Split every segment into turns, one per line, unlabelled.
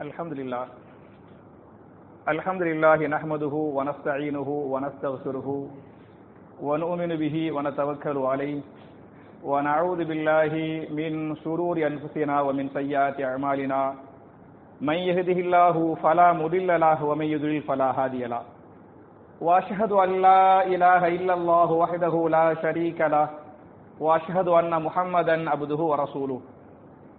الحمد لله الحمد لله نحمده ونستعينه ونستغفره ونؤمن به ونتوكل عليه ونعوذ بالله من شرور أنفسنا ومن سيئات أعمالنا. من يهده الله فلا مضل له ومن يضلل فلا هادي له. وأشهد أن لا إله إلا الله وحده لا شريك له. وأشهد أن محمدا عبده ورسوله.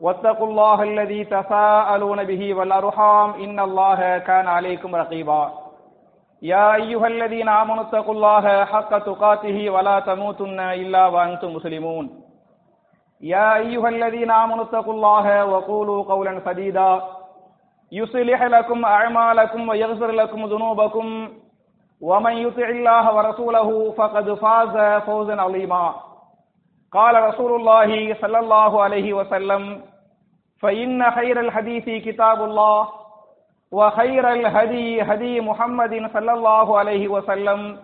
واتقوا الله الذي تساءلون به والأرحام إن الله كان عليكم رقيبا. يا أيها الذين آمنوا اتقوا الله حق تقاته ولا تموتن إلا وأنتم مسلمون. يا أيها الذين آمنوا اتقوا الله وقولوا قولا سديدا. يصلح لكم أعمالكم ويغفر لكم ذنوبكم. ومن يطع الله ورسوله فقد فاز فوزا عظيما. قال رسول الله صلى الله عليه وسلم فإن خير الحديث كتاب الله وخير الهدي هدي محمد صلى الله عليه وسلم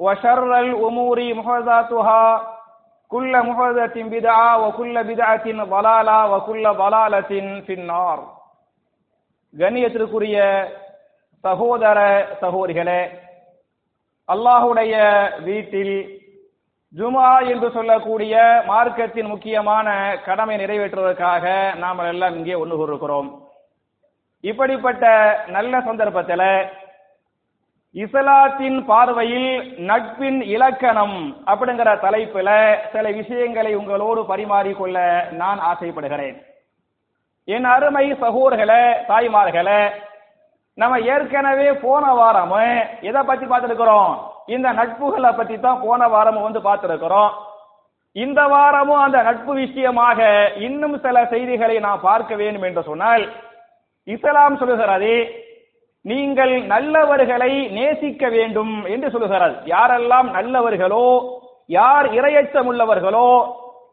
وشر الأمور محدثاتها كل محدثة بدعة وكل بدعة ضلالة وكل ضلالة في النار கண்ணியத்திற்குரிய சகோதர சகோதரிகளே அல்லாஹுடைய வீட்டில் ஜுமா என்று சொல்லக்கூடிய மார்க்கத்தின் முக்கியமான கடமை நிறைவேற்றுவதற்காக நாம் எல்லாம் இங்கே ஒன்று கூறுகிறோம் இப்படிப்பட்ட நல்ல சந்தர்ப்பத்தில் இஸ்லாத்தின் பார்வையில் நட்பின் இலக்கணம் அப்படிங்கிற தலைப்பில் சில விஷயங்களை உங்களோடு பரிமாறிக்கொள்ள நான் ஆசைப்படுகிறேன். என் அருமை சகோர்களே தாய்மார்களே நம்ம ஏற்கனவே போன வாரம் எதை பத்தி பார்த்துருக்கிறோம்? இந்த நட்புகளை பத்தி தான் போன வாரமும் வந்து பார்த்திருக்கிறோம். இந்த வாரமும் அந்த நட்பு விஷயமாக இன்னும் சில செய்திகளை நாம் பார்க்க வேண்டும் என்று சொன்னால் இஸ்லாம் சொல்லுகிறது நீங்கள் நல்லவர்களை நேசிக்க வேண்டும் என்று சொல்லுகிறது. யாரெல்லாம் நல்லவர்களோ யார் இரையச்சம் உள்ளவர்களோ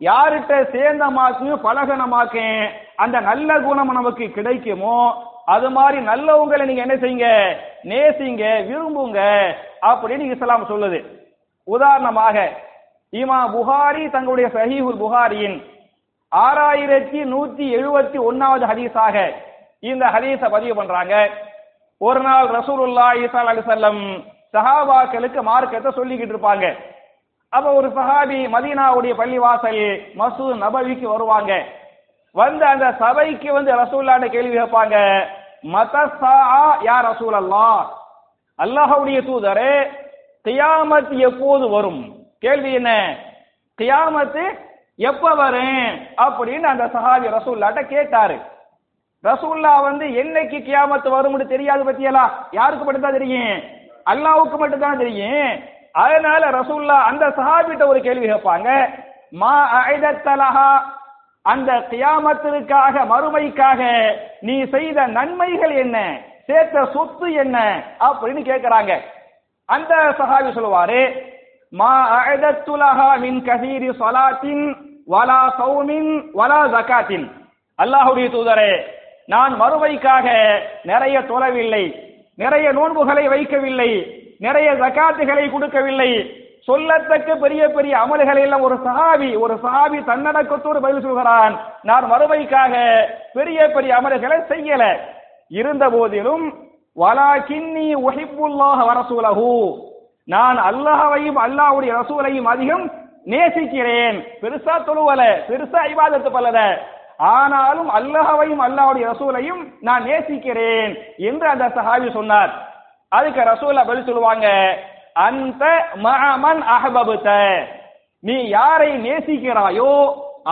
யார்கிட்ட சேர்ந்தமாக்கும் பலகனமாக்கும் அந்த நல்ல குணம் நமக்கு கிடைக்குமோ அது மாதிரி நல்லவங்களை நீங்க என்ன செய்யுங்க? நேசிங்க விரும்புங்க அப்படின்னு இஸ்லாம் சொல்லுது. உதாரணமாக இமா புகாரி தங்களுடைய சஹீஹுல் புகாரியின் ஆறாயிரத்தி நூத்தி எழுபத்தி ஒன்னாவது ஹதீஸாக இந்த ஹதீஸ பதிவு பண்றாங்க. ஒரு நாள் ரசூலுல்லா ஈசா அலி செல்லம் சஹாபாக்களுக்கு மார்க்கத்தை சொல்லிக்கிட்டு இருப்பாங்க. அப்ப ஒரு சஹாபி மதீனாவுடைய பள்ளிவாசல் மசூத் நபவிக்கு வருவாங்க. வந்து அந்த சபைக்கு வந்து ரசூல்லாண்ட கேள்வி கேட்பாங்க. மதசா யார் ரசூல் அல்லா அல்லாஹுடைய தூதரே கியாமத் எப்போது வரும்? கேள்வி என்ன? கியாமத்து எப்ப வரும்? அப்படின்னு அந்த சஹாபி ரசூல்லாட்ட கேட்டாரு. ரசூல்லா வந்து என்னைக்கு கியாமத்து வரும்னு தெரியாது பத்தியலா? யாருக்கு மட்டும்தான் தெரியும்? அல்லாவுக்கு மட்டும் தான் தெரியும்? அதனால ரசூல்லா அந்த சஹாபிட்ட ஒரு கேள்வி கேட்பாங்க. மா ஐதத்தலஹா அந்த கியாமத்திற்காக மறுமைக்காக நீ செய்த நன்மைகள் என்ன? சேர்த்த சொத்து என்ன? அப்படின்னு கேட்கிறாங்க அந்த சஹாபி சொல்லுவாரு மா ஐதத்துலஹா மின் கசீரி சலாத்தின் வலா சௌமின் வலா ஜகாத்தின். அல்லாஹுடைய தூதரே நான் மறுமைக்காக நிறைய தொலைவில்லை நிறைய நோன்புகளை வைக்கவில்லை நிறைய ஜக்காத்துகளை கொடுக்கவில்லை சொல்லத்தக்க பெரிய பெரிய அமல்களை எல்லாம் ஒரு சாவி ஒரு சாவி தன்னடக்கத்தோடு பதில் சொல்கிறான். நான் மறுமைக்காக பெரிய பெரிய அமல்களை செய்யல. இருந்த போதிலும் வலா கிண்ணி ஒஹிப்புல்லாஹ் வரசூலஹு. நான் அல்லாஹையும் அல்லாஹ்வுடைய ரசூலையும் அதிகம் நேசிக்கிறேன். பெருசா தொழுவல பெருசா ஐவாதத்து பல்லத ஆனாலும் அல்லாஹையும் அல்லாஹ்வுடைய ரசூலையும் நான் நேசிக்கிறேன் என்று அந்த சஹாபி சொன்னார். அதுக்கு ரசூலா பதில் சொல்லுவாங்க அந்த மகமன் அகபபுத்த நீ யாரை நேசிக்கிறாயோ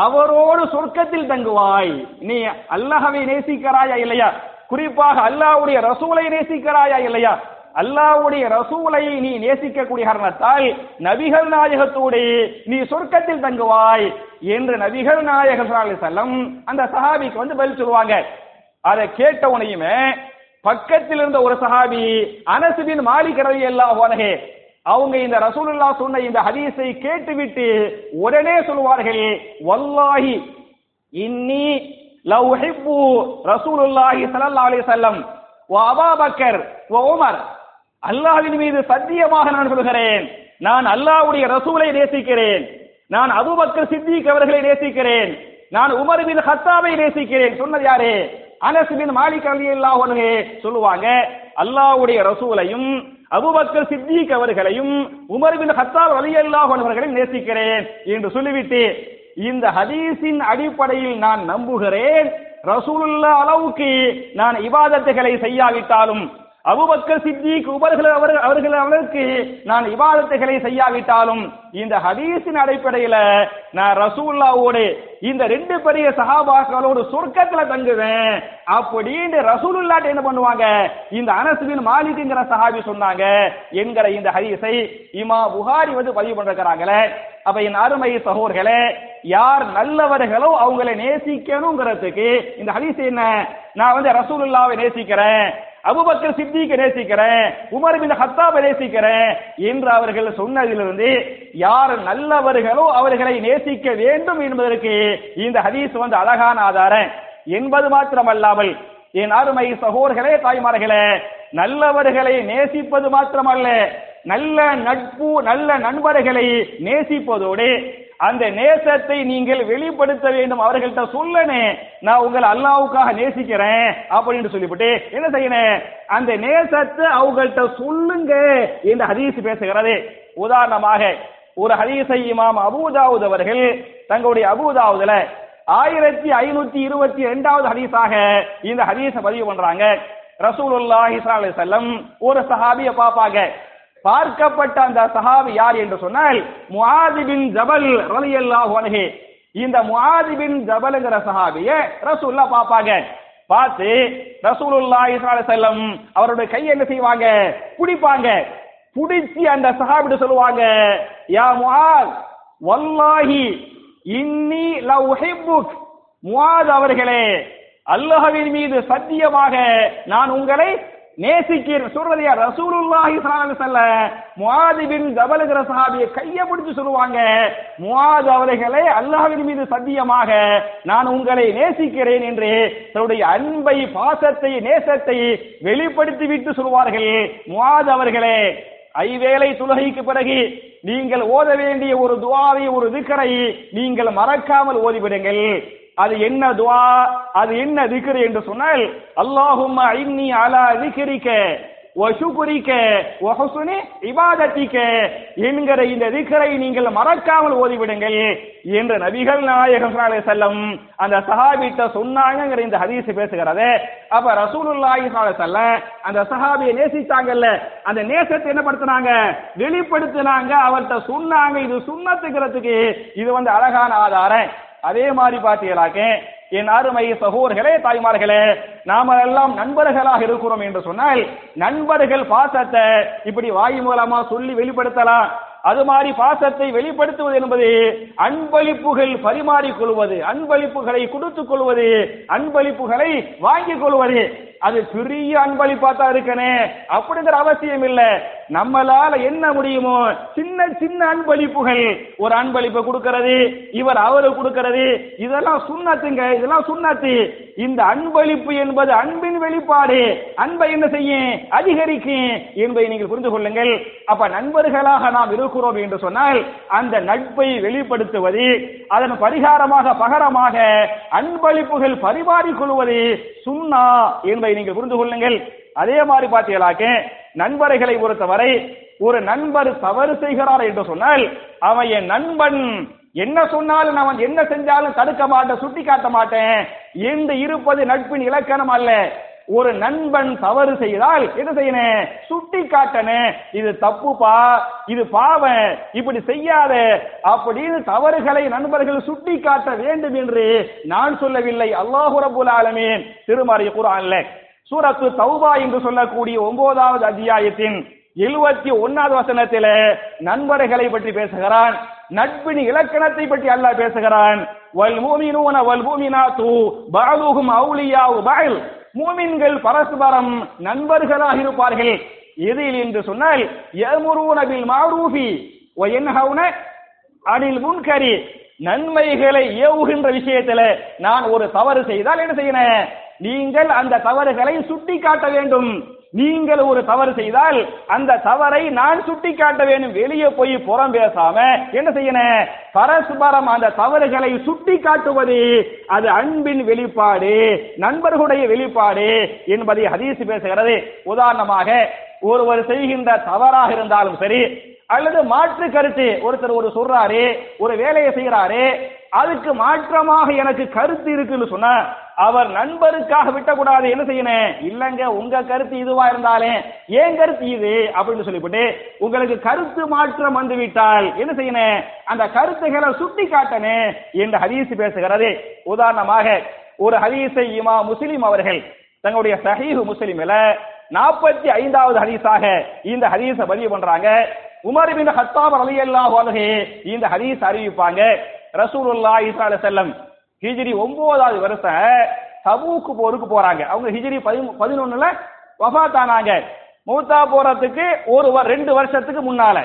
அவரோடு சொர்க்கத்தில் தங்குவாய். நீ அல்லாஹவை நேசிக்கிறாயா இல்லையா? குறிப்பாக அல்லாஹ்வுடைய ரசூலை நேசிக்கிறாயா இல்லையா? அல்லாஹ்வுடைய ரசூலை நீ நேசிக்கக்கூடிய காரணத்தால் நபிகள் நாயகத்தோடு நீ சொர்க்கத்தில் தங்குவாய் என்று நபிகள் நாயகர் செல்லம் அந்த சஹாபிக்கு வந்து பதில் சொல்லுவாங்க. அதை கேட்ட உனையுமே பக்கத்தில் இருந்த ஒரு சஹாபி அனசுபின் மாலிக் ரலியல்லாஹு உனகே அவங்க இந்த ரசூலுல்லா சொன்ன இந்த ஹதீஸை கேட்டுவிட்டு உடனே சொல்வார்கள் வல்லாஹி இன்னி லவ் ஹிப்பு ரசூலுல்லாஹி ஸல்லல்லாஹு அலைஹி வஸல்லம் வ அபூபக்கர் வ உமர். அல்லாஹ்வின் மீது சத்தியமாக நான் சொல்கிறேன் நான் அல்லாஹ்வுடைய ரசூலை நேசிக்கிறேன் நான் அபூபக்கர் சித்திக் அவர்களை நேசிக்கிறேன் நான் உமர் பின் ஹத்தாபை நேசிக்கிறேன். சொன்னது யாரு? அனஸ் பின் மாலிக் ரலியல்லாஹு அன்ஹு சொல்லுவாங்க அல்லாஹ்வுடைய ரசூலையும் அபுபக்கர் சித்திக் அவர்களையும் உமர் பின் ஹத்தாப் அலி அல்லாஹ் அவர்களையும் நேசிக்கிறேன் என்று சொல்லிவிட்டு இந்த ஹதீஸின் அடிப்படையில் நான் நம்புகிறேன். ரசூலுல்லா அளவுக்கு நான் இபாதத்துகளை செய்யாவிட்டாலும் அபுபக்கர் சித்திக் உபர்கள் அவர்கள் அவர்கள் அவர்களுக்கு நான் இவாதத்துகளை செய்யாவிட்டாலும் இந்த ஹதீஸின் அடிப்படையில நான் ரசூல்லாவோடு இந்த ரெண்டு பெரிய சஹாபாக்களோடு சொர்க்கத்துல தங்குவேன். அப்படின்னு ரசூலுல்லாட்ட என்ன பண்ணுவாங்க? இந்த அனசுவின் மாலிக்குங்கிற சஹாபி சொன்னாங்க என்கிற இந்த ஹதீஸை இமா புகாரி வந்து பதிவு பண்றாங்களே அப்ப என் அருமை சகோர்களே யார் நல்லவர்களோ அவங்களை நேசிக்கணுங்கிறதுக்கு இந்த ஹதீஸ் என்ன? நான் வந்து ரசூலுல்லாவை நேசிக்கிறேன். அபுபக்கர் சித்திக்கு நேசிக்கிறேன் உமர் பின் ஹத்தாபை நேசிக்கிறேன் என்று அவர்கள் சொன்னதிலிருந்து யார் நல்லவர்களோ அவர்களை நேசிக்க வேண்டும் என்பதற்கு இந்த ஹதீஸ் வந்து அழகான ஆதாரம். என்பது மாத்திரமல்லாமல் என் அருமை சகோதர்களே தாய்மார்களே நல்லவர்களை நேசிப்பது மாத்திரமல்ல நல்ல நட்பு நல்ல நண்பர்களை நேசிப்பதோடு அந்த நேசத்தை நீங்கள் வெளிப்படுத்த வேண்டும். அவர்கள்ட்ட சொல்லனே நான் உங்களை அல்லாவுக்காக நேசிக்கிறேன் அப்படின்னு சொல்லிவிட்டு என்ன செய்யணும் அந்த நேசத்தை அவங்கள்ட்ட சொல்லுங்க என்று ஹதீஸ் பேசுகிறது. உதாரணமாக ஒரு ஹதீஸை இமாம் அபூதாவுத் அவர்கள் தங்களுடைய அபூதாவுதுல ஆயிரத்தி ஐநூத்தி இருபத்தி ரெண்டாவது ஹதீஸாக இந்த ஹதீஸை பதிவு பண்றாங்க. ரசூலுல்லாஹி ஸல்லல்லாஹு அலைஹி வஸல்லம் ஒரு சஹாபிய பாப்பாங்க பார்க்கப்பட்ட அந்த சஹாபி யார் என்று சொன்னால் முஹாதிபின் ஜபல் ரலியல்லாஹு அன்ஹு. இந்த முஹாதிபின் ஜபலுங்கிற சஹாபிய ரசூல்லா பாப்பாங்க பார்த்து ரசூலுல்லாஹி ஸல்லல்லாஹு அலைஹி அவருடைய கையை என்ன செய்வாங்க? பிடிப்பாங்க. பிடிச்சி அந்த சஹாபிட்டு சொல்லுவாங்க யா முஹாத் வல்லாஹி இன்னி லவ் உஹிப்புக் முஆத் அவர்களே அல்லாஹ்வின் மீது சத்தியமாக நான் உங்களை நேசிக்கிறேன் சொல்றது ரசூலுல்லாஹி ஸல்லல்லாஹு அலைஹி வஸல்லம் சஹாபியை கையை பிடிச்சு சொல்லுவாங்க. முவாது அவர்களே அல்லாஹ்வின் மீது சத்தியமாக நான் உங்களை நேசிக்கிறேன் என்று தன்னுடைய அன்பை பாசத்தை நேசத்தை வெளிப்படுத்தி விட்டு சொல்வார்கள் முவாது அவர்களே ஐவேளை துலகைக்கு பிறகு நீங்கள் ஓத வேண்டிய ஒரு துவாவை ஒரு திக்கரை நீங்கள் மறக்காமல் ஓதிவிடுங்கள். அது என்ன துவா? அது என்ன திக்ரு என்று சொன்னால் அல்லாஹும் ஐன்னி அலா திக்ரிக்க வசுகுரிக்க வஹுசுனி இபாதத்திக்க என்கிற இந்த திக்கரை நீங்கள் மறக்காமல் ஓதிவிடுங்கள் என்று நபிகள் நாயகம் ஸல்லல்லாஹு அந்த சஹாபிட்ட சொன்னாங்கங்கிற இந்த ஹதீஸ் பேசுகிறது. அப்ப ரசூலுல்லாஹி ஸல்லல்லாஹு அலைஹி அந்த சஹாபியை நேசித்தாங்கல்ல அந்த நேசத்தை என்ன படுத்தினாங்க? வெளிப்படுத்தினாங்க அவர்கிட்ட சொன்னாங்க இது சுண்ணத்துக்கிறதுக்கு இது வந்து அழகான ஆதாரம். அதே மாதிரி பார்த்தீங்களாக்க என் அருமை சகோதர்களே தாய்மார்களே நாம எல்லாம் நண்பர்களாக இருக்கிறோம் என்று சொன்னால் நண்பர்கள் பாசத்தை இப்படி வாய் மூலமா சொல்லி வெளிப்படுத்தலாம். அது மாதிரி பாசத்தை வெளிப்படுத்துவது என்பது அன்பளிப்புகள் பரிமாறிக் கொள்வது அன்பளிப்புகளை கொடுத்துக் கொள்வது அன்பளிப்புகளை வாங்கிக் கொள்வது அது பெரிய அன்பளிப்பா தான் இருக்கனே. அப்படிங்கிற அவசியம் இல்ல. நம்மளால என்ன முடியுமோ சின்ன சின்ன அன்பளிப்புகள் ஒரு அன்பளிப்பை கொடுக்கிறது இவர் அவரு கொடுக்கறது இதெல்லாம் சுண்ணத்துங்க இதெல்லாம் சுண்ணத்து. இந்த அன்பளிப்பு என்பது அன்பின் வெளிப்பாடு. அன்பை என்ன செய்யும்? அதிகரிக்கும் என்பதை நீங்கள் புரிந்து கொள்ளுங்கள். அப்ப நண்பர்களாக நாம் இருக்கிறோம் என்று சொன்னால் அந்த நட்பை வெளிப்படுத்துவது அதன் பரிகாரமாக பகரமாக அன்பளிப்புகள் பரிமாறிக் கொள்வது சுண்ணா என்பது நீங்கள் புரிந்து கொள்ளுங்கள். அதே மாதிரி பார்த்தீங்களாக்க நண்பர்களை பொறுத்தவரை ஒரு நண்பர் தவறு செய்கிறார் என்று சொன்னால் அவன் என் நண்பன் என்ன சொன்னாலும் அவன் என்ன செஞ்சாலும் தடுக்க மாட்டேன் சுட்டி காட்ட மாட்டேன் என்று இருப்பது நட்பின் இலக்கணம் அல்ல. ஒரு நண்பன் தவறு செய்தால் என்ன செய்யணும் சுட்டி காட்டணும் இது தப்புப்பா இது பாவம் இப்படி செய்யாத. அப்படின்னு தவறுகளை நண்பர்கள் சுட்டி காட்ட வேண்டும் என்று நான் சொல்லவில்லை. அல்லாஹு ரபுல் ஆலமீன். திருமறை குரான்ல சூரத்து தௌபா என்று சொல்லக்கூடிய ஒன்பதாவது அத்தியாயத்தின் எழுபத்தி ஒன்னாவது வசனத்தில நண்பர்களை பற்றி பேசுகிறான். நட்பின் இலக்கணத்தை பற்றி அல்லாஹ் பேசுகிறான். வல் மூமினூன வல் மூமினாத்து பஅலுஹும் அவுலியாவு பஅல். மூமின்கள் பரஸ்பரம் நண்பர்களாக இருப்பார்கள் எதில் என்று சொன்னால் யமுரூன பில் மஅரூஃபி வ யன்ஹவுன அனில் முன்கரி நன்மைகளை ஏவுகின்ற விஷயத்துல நான் ஒரு தவறு செய்தால் என்ன செய்யணும்? நீங்கள் அந்த தவறுகளை சுட்டி காட்ட வேண்டும். நீங்கள் ஒரு தவறு செய்தால் அந்த தவறை நான் சுட்டி காட்ட வேண்டும். வெளியே போய் புறம் பேசாம. என்ன செய்யணும் பரஸ்பரம் அந்த தவறுகளை சுட்டி காட்டுவது அது அன்பின் வெளிப்பாடு நண்பர்களுடைய வெளிப்பாடு என்பதை ஹதீஸ் பேசுகிறது. உதாரணமாக ஒருவர் செய்கின்ற தவறாக இருந்தாலும் சரி அல்லது மாற்று கருத்து. ஒருத்தர் ஒரு சொல்றாரு ஒரு வேலையை செய்யறாரு அதுக்கு மாற்றமாக எனக்கு கருத்து இருக்குன்னு சொன்ன அவர் நண்பருக்காக விட்டக்கூடாது. என்ன செய்யணும்? இல்லங்க உங்க கருத்து இதுவா இருந்தாலே ஏன் கருத்து இது? அப்படின்னு சொல்லிவிட்டு உங்களுக்கு கருத்து மாற்றம் வந்து விட்டால் என்ன செய்யணும்? அந்த கருத்துகளை சுட்டி காட்டணும் என்று ஹதீஸ் பேசுகிறது. உதாரணமாக ஒரு ஹதீஸை இமா முஸ்லிம் அவர்கள் தங்களுடைய சஹீஹ் முஸ்லிமில நாற்பத்தி ஐந்தாவது ஹதீஸாக இந்த ஹதீஸை பதிவு பண்றாங்க. உமர் பின் ஹத்தாப் அலி அல்லாஹ் இந்த ஹதீஸ் அறிவிப்பாங்க. ரசூலுல்லாஹி ஸல்லல்லாஹு அலைஹி வஸல்லம் ஹிஜ்ரி ஒன்பதாவது வருஷம் தபூக்கு போருக்கு போறாங்க. அவங்க ஹிஜ்ரி பதினொன்னுல வஃபாத் மூத்தா போறதுக்கு ஒரு வ- ரெண்டு வருஷத்துக்கு முன்னால.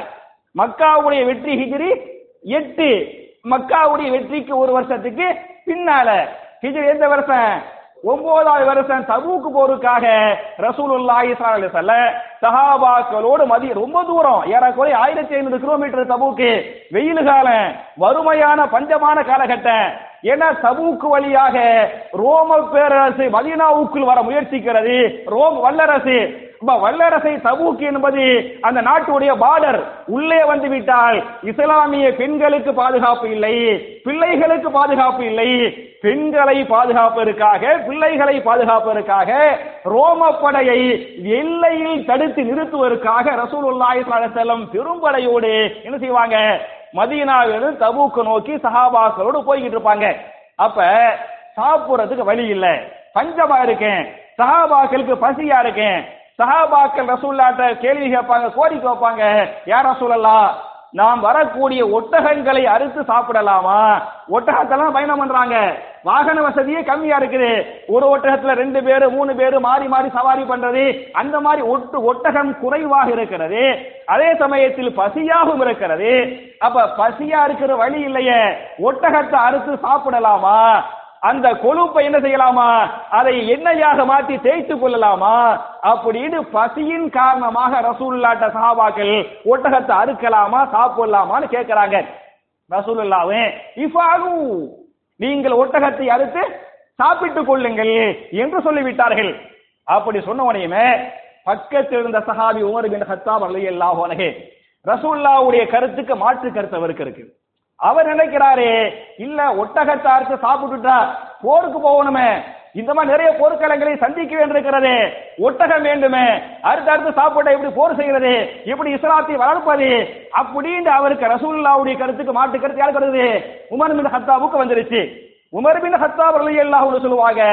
மக்காவுடைய வெற்றி ஹிஜிரி எட்டு. மக்காவுடைய வெற்றிக்கு ஒரு வருஷத்துக்கு பின்னால. ஹிஜிரி எந்த வருஷம்? ஒன்பதாவது வருஷம் தபூக்கு போருக்காக ரசூலுல்லாஹி ஸல்லல்லாஹு அலைஹி சஹாபாக்களோடு மதி ரொம்ப தூரம் ஏறக்குறைய ஆயிரத்தி ஐநூறு கிலோமீட்டர் தபூக்கு. வெயில் காலம் வறுமையான பஞ்சமான காலகட்டம். ஏன்னா தபூக்கு வழியாக ரோம பேரரசு மதீனாவுக்குள் வர முயற்சிக்கிறது? ரோம் வல்லரசு. வல்லரசை தபூக் என்பது அந்த நாட்டுடைய பார்டர் உள்ளே வந்து விட்டால் இஸ்லாமிய பெண்களுக்கு பாதுகாப்பு இல்லை பிள்ளைகளுக்கு பாதுகாப்பு இல்லை. பெண்களை பாதுகாப்பதற்காக பிள்ளைகளை பாதுகாப்பதற்காக ரோம படையை எல்லையில் தடுத்து நிறுத்துவதற்காக ரசூல் ஸல்லல்லாஹு பெரும்படையோடு என்ன செய்வாங்க? மதீனாவிலிருந்து தபூக்கு நோக்கி சஹாபாக்களோடு போய்கிட்டு இருப்பாங்க. அப்ப சாப்பிடுறதுக்கு வழி இல்ல. பஞ்சமா இருக்கேன். சஹாபாக்களுக்கு பசியா இருக்கேன். சஹாபாக்கள் ரசூல்லாட்ட கேள்வி கேட்பாங்க கோரிக்கை வைப்பாங்க. யார் ரசூலல்லா நாம் வரக்கூடிய ஒட்டகங்களை அறுத்து சாப்பிடலாமா? ஒட்டகத்தெல்லாம் பயணம் பண்றாங்க. வாகன வசதியே கம்மியா இருக்குது. ஒரு ஒட்டகத்துல ரெண்டு பேரு மூணு பேரு மாறி மாறி சவாரி பண்றது அந்த மாதிரி ஒட்டு ஒட்டகம் குறைவாக இருக்கிறது. அதே சமயத்தில் பசியாகவும் இருக்கிறது. அப்ப பசியா இருக்கிற வழி இல்லையே. ஒட்டகத்தை அறுத்து சாப்பிடலாமா? அந்த கொழுப்பை என்ன செய்யலாமா? அதை எண்ணெயாக மாற்றி தேய்த்து கொள்ளலாமா? அப்படின்னு பசியின் காரணமாக ரசூல்லாட்ட சஹாபாக்கள் ஒட்டகத்தை அறுக்கலாமா சாப்பிடலாமான்னு கேட்கிறாங்க. ரசூலுல்லாவே இஃபாகு நீங்கள் ஒட்டகத்தை அறுத்து சாப்பிட்டுக் கொள்ளுங்கள் என்று சொல்லிவிட்டார்கள். அப்படி சொன்ன உடனேயுமே பக்கத்தில் இருந்த சஹாபி உமர் பின் ஹத்தாப் ரலியல்லாஹு அன்ஹு ரசூல்லாவுடைய கருத்துக்கு மாற்று கருத்து அவருக்கு இருக்கு. அவர் நினைக்கிறாரே இல்ல ஒட்டகத்தை அறுத்து சாப்பிட்டுட்டா போருக்கு போகணுமே. இந்த மாதிரி நிறைய போர்க்களங்களை சந்திக்க வேண்டியிருக்கிறது ஒட்டகம் வேண்டுமே. அறுத்து அறுத்து சாப்பிட்ட எப்படி போர் செய்கிறது எப்படி இஸ்லாத்தை வளர்ப்பது அப்படின்னு அவருக்கு ரசூல்லாவுடைய கருத்துக்கு மாட்டு கருத்து யாருக்கு வருது உமர் மின் ஹத்தாவுக்கு வந்துருச்சு. உமர் பின் ஹத்தாப் அல்லாஹ் சொல்லுவாங்க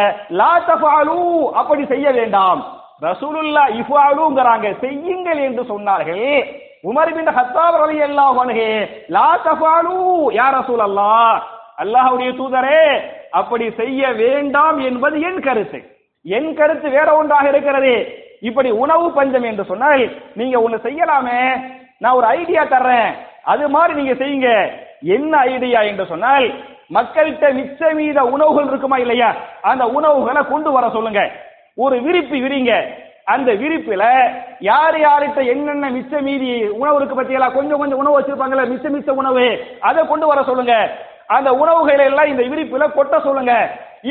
லா தஃபாலு அப்படி செய்ய வேண்டாம். ரசூலுல்லா இஃபாலுங்கிறாங்க செய்யுங்கள் என்று சொன்னார்கள். உமர் பின் ஹத்தாப் ரலியல்லாஹு அன்ஹு லா தஃபாலு யா ரசூலல்லாஹ். அல்லாஹ்வுடைய தூதரே அப்படி செய்ய வேண்டாம் என்பது என் கருத்து. என் கருத்து வேற ஒன்றாக இருக்கிறது. இப்படி உணவு பஞ்சம் என்று சொன்னால் நீங்க ஒண்ணு செய்யலாமே நான் ஒரு ஐடியா தர்றேன். அது மாதிரி நீங்க செய்யுங்க. என்ன ஐடியா என்று சொன்னால் மக்கள்கிட்ட மிச்ச மீத உணவுகள் இருக்குமா இல்லையா? அந்த உணவுகளை கொண்டு வர சொல்லுங்க. ஒரு விரிப்பு விரிங்க. அந்த விரிப்புல யார் யார்கிட்ட என்னென்ன மிச்ச மீதி உணவு இருக்கு பத்தியெல்லாம் கொஞ்சம் கொஞ்சம் உணவு வச்சிருப்பாங்கல்ல மிச்ச மிச்ச உணவு அதை கொண்டு வர சொல்லுங்க. அந்த உணவுகளை எல்லாம் இந்த விரிப்புல கொட்ட சொல்லுங்க.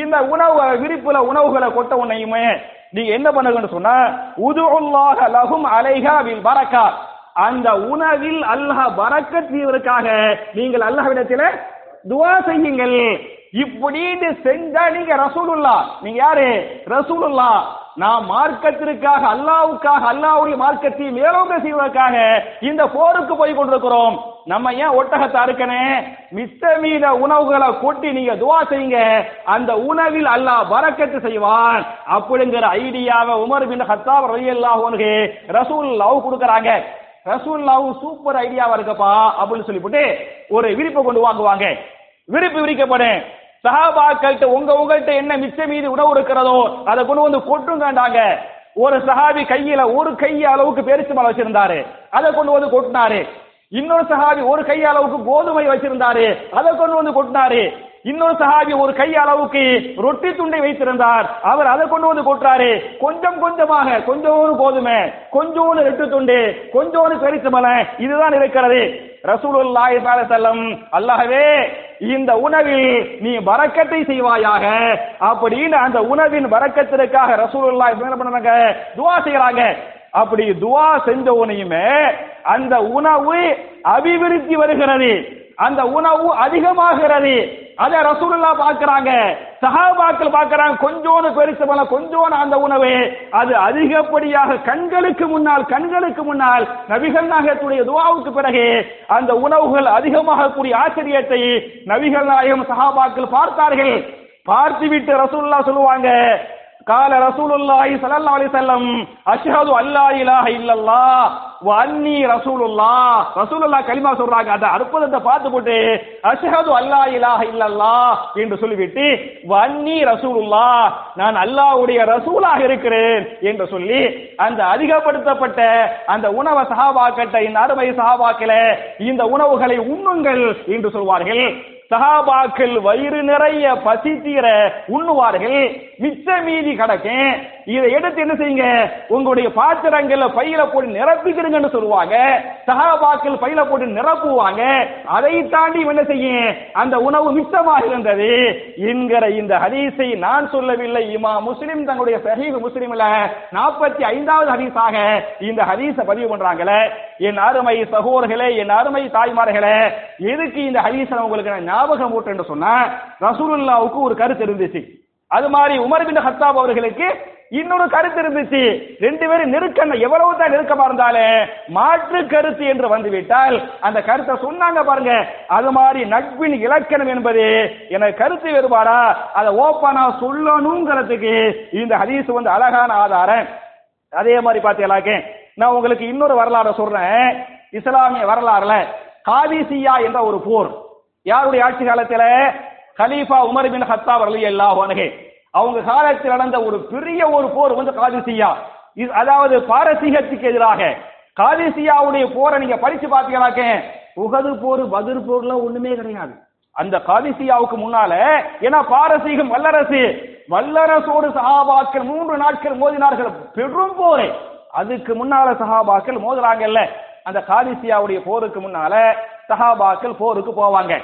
இந்த உணவு விரிப்புல உணவுகளை கொட்ட உன்னையுமே நீங்க என்ன பண்ணுங்கன்னு சொன்னா உதுல்லாஹ லகும் அலைகா வில் பரக்கா. அந்த உணவில் அல்லாஹ் பரக்கத் செய்வதற்காக நீங்கள் அல்லாஹ்விடத்தில துவா செய்யுங்கள். இப்படின்னு செஞ்சா நீங்க ரசூலுல்லா நீங்க யாரு? ரசூலுல்லா நாம் மார்க்கத்திற்காக அல்லாவுக்காக அல்லாவுடைய மார்க்கத்தையும் மேலோங்க செய்வதற்காக இந்த போருக்கு போய் கொண்டிருக்கிறோம். நம்ம ஏன் ஒட்டகத்தை அறுக்கனே மித்த மீத உணவுகளை கொட்டி நீங்க துவா செய்யுங்க. அந்த உணவில் அல்லாஹ் வரக்கத்து செய்வான். அப்படிங்கிற ஐடியாவை உமர் பின் ஹத்தாப் ரலியல்லாஹு ரசூல் ரசூலுல்லாஹ் கொடுக்குறாங்க. ரசூல்லாவும் சூப்பர் ஐடியாவா இருக்கப்பா அப்படின்னு சொல்லிவிட்டு ஒரு விரிப்பை கொண்டு வாங்குவாங்க. விரிப்பு விரிக்கப்படும். சஹாபாக்கள்கிட்ட உங்க உங்கள்கிட்ட என்ன மிச்ச மீதி உணவு இருக்கிறதோ அதை கொண்டு வந்து கொட்டுங்கண்டாங்க. ஒரு சஹாபி கையில ஒரு கை அளவுக்கு பெருசு மலை வச்சிருந்தாரு. அதை கொண்டு வந்து கொட்டினாரு. இன்னொரு சஹாபி ஒரு கை அளவுக்கு கோதுமை வச்சிருந்தாரு. அதை கொண்டு வந்து கொட்டினாரு. இன்னொரு சஹாபி ஒரு கை அளவுக்கு ரொட்டி துண்டை வைத்திருந்தார். அவர் அதை கொண்டு வந்து கொட்டுறாரு. கொஞ்சம் கொஞ்சமாக கொஞ்சோண்டு கோதுமை கொஞ்சோண்டு ரெட்டு துண்டு கொஞ்சோண்டு பெருசு மலை இதுதான் இருக்கிறது. ரசூலுல்லாஹி ஸல்லல்லாஹு அலைஹி இந்த உணவில் நீ வரக்கத்தை செய்வாயாக. அப்படின்னு அந்த உணவின் வரக்கத்திற்காக ரசூலுல்லாஹி என்ன பண்ணாங்க துவா செய்யறாங்க அப்படி துவா செஞ்ச உனையுமே அந்த உணவு அபிவிருத்தி வருகிறது. அந்த உணவு அதிகமாகிறது. அத ரசூலுல்லா பாக்குறாங்க சஹாபாக்கள் பாக்குறாங்க கொஞ்சோன்னு பெருசு போல கொஞ்சோன்னு அந்த உணவு. அது அதிகப்படியாக கண்களுக்கு முன்னால் கண்களுக்கு முன்னால் நபிகள் நாயகத்துடைய துவாவுக்கு பிறகு அந்த உணவுகள் அதிகமாக கூடிய ஆச்சரியத்தை நபிகள் நாயகம் சஹாபாக்கள் பார்த்தார்கள். பார்த்துவிட்டு ரசூல்லா சொல்லுவாங்க கால ரசூலுல்லாஹி ஸல்லல்லாஹு அலைஹி வஸல்லம் அஷ்ஹது அல்லா இலாஹ இல்லல்லாஹ் வ அன்னி ரசூலுல்லாஹ் ரசூலுல்லாஹ் கலிமா சொல்றாங்க. அந்த அற்புதத்தை பார்த்து போட்டு அஷ்ஹது அல்லா இலாஹ இல்லல்லாஹ் என்று சொல்லிவிட்டு வன்னி அன்னி ரசூலுல்லாஹ் நான் அல்லாஹ்வுடைய ரசூலாக இருக்கிறேன் என்று சொல்லி அந்த அதிகப்படுத்தப்பட்ட அந்த உணவ சஹாபாக்கட்ட இந்த அருமை சஹாபாக்களே இந்த உணவுகளை உண்ணுங்கள் என்று சொல்வார்கள். சஹாபாக்கள் வயிறு நிறைய பசி தீர உண்ணுவார்கள். மிச்ச மீதி கிடக்கும் இதை எடுத்து என்ன செய்யுங்க? உங்களுடைய பாத்திரங்கள்ல பையில போட்டு நிரப்பிக்கிறீங்கன்னு சொல்லுவாங்க. சஹாபாக்கள் பையில போட்டு நிரப்புவாங்க. அதை தாண்டி என்ன செய்யும் அந்த உணவு மிச்சமாக இருந்தது. என்கிற இந்த ஹதீஸை நான் சொல்லவில்லை. இமா முஸ்லிம் தங்களுடைய சஹீஹ் முஸ்லிம்ல நாற்பத்தி ஐந்தாவது ஹதீஸாக இந்த ஹதீஸை பதிவு பண்றாங்களே. என் அருமை சகோதரர்களே என் அருமை தாய்மார்களே எதுக்கு இந்த ஹதீஸை உங்களுக்கு நான் ஞாபகம் ஊட்டுன்னு சொன்னா ரசூலுல்லாவுக்கு ஒரு கருத்து இருந்துச்சு. அது மாதிரி உமர் பின் ஹத்தாப் அவர்களுக்கு இன்னொரு கருத்து இருந்துச்சு. ரெண்டு பேரும் நெருக்கம் எவ்வளவு தான் நெருக்கமா இருந்தாலே மாற்று கருத்து என்று வந்துவிட்டால் அந்த கருத்தை சொன்னாங்க பாருங்க. அது மாதிரி நட்பின் இலக்கணம் என்பது எனக்கு கருத்து வேறுபாடா? அதை ஓப்பனா சொல்லணுங்கிறதுக்கு இந்த ஹதீஸ் வந்து அழகான ஆதாரம். அதே மாதிரி பாத்தீங்களாக்க நான் உங்களுக்கு இன்னொரு வரலாறு சொல்றேன். இஸ்லாமிய வரலாறுல காதிசியா என்ற ஒரு போர். யாருடைய ஆட்சி காலத்துல? கலீஃபா உமர் பின் ஹத்தாப் எல்லா அன்ஹு. அவங்க காலத்தில் நடந்த ஒரு பெரிய ஒரு போர் வந்து காதிசியா. இது அதாவது பாரசீகத்துக்கு எதிராக. காதிசியாவுடைய போரை நீங்க படிச்சு பாத்தீங்கன்னாக்க உகது போர் பதிர் போர்ல ஒண்ணுமே கிடையாது. அந்த காதிசியாவுக்கு முன்னால ஏன்னா பாரசீகம் வல்லரசு. வல்லரசோடு சஹாபாக்கள் மூன்று நாட்கள் மோதினார்கள் பெரும் போரை. அதுக்கு முன்னால சஹாபாக்கள் மோதுறாங்கல்ல. அந்த காதிசியாவுடைய போருக்கு முன்னால சஹாபாக்கள் போருக்கு போவாங்க.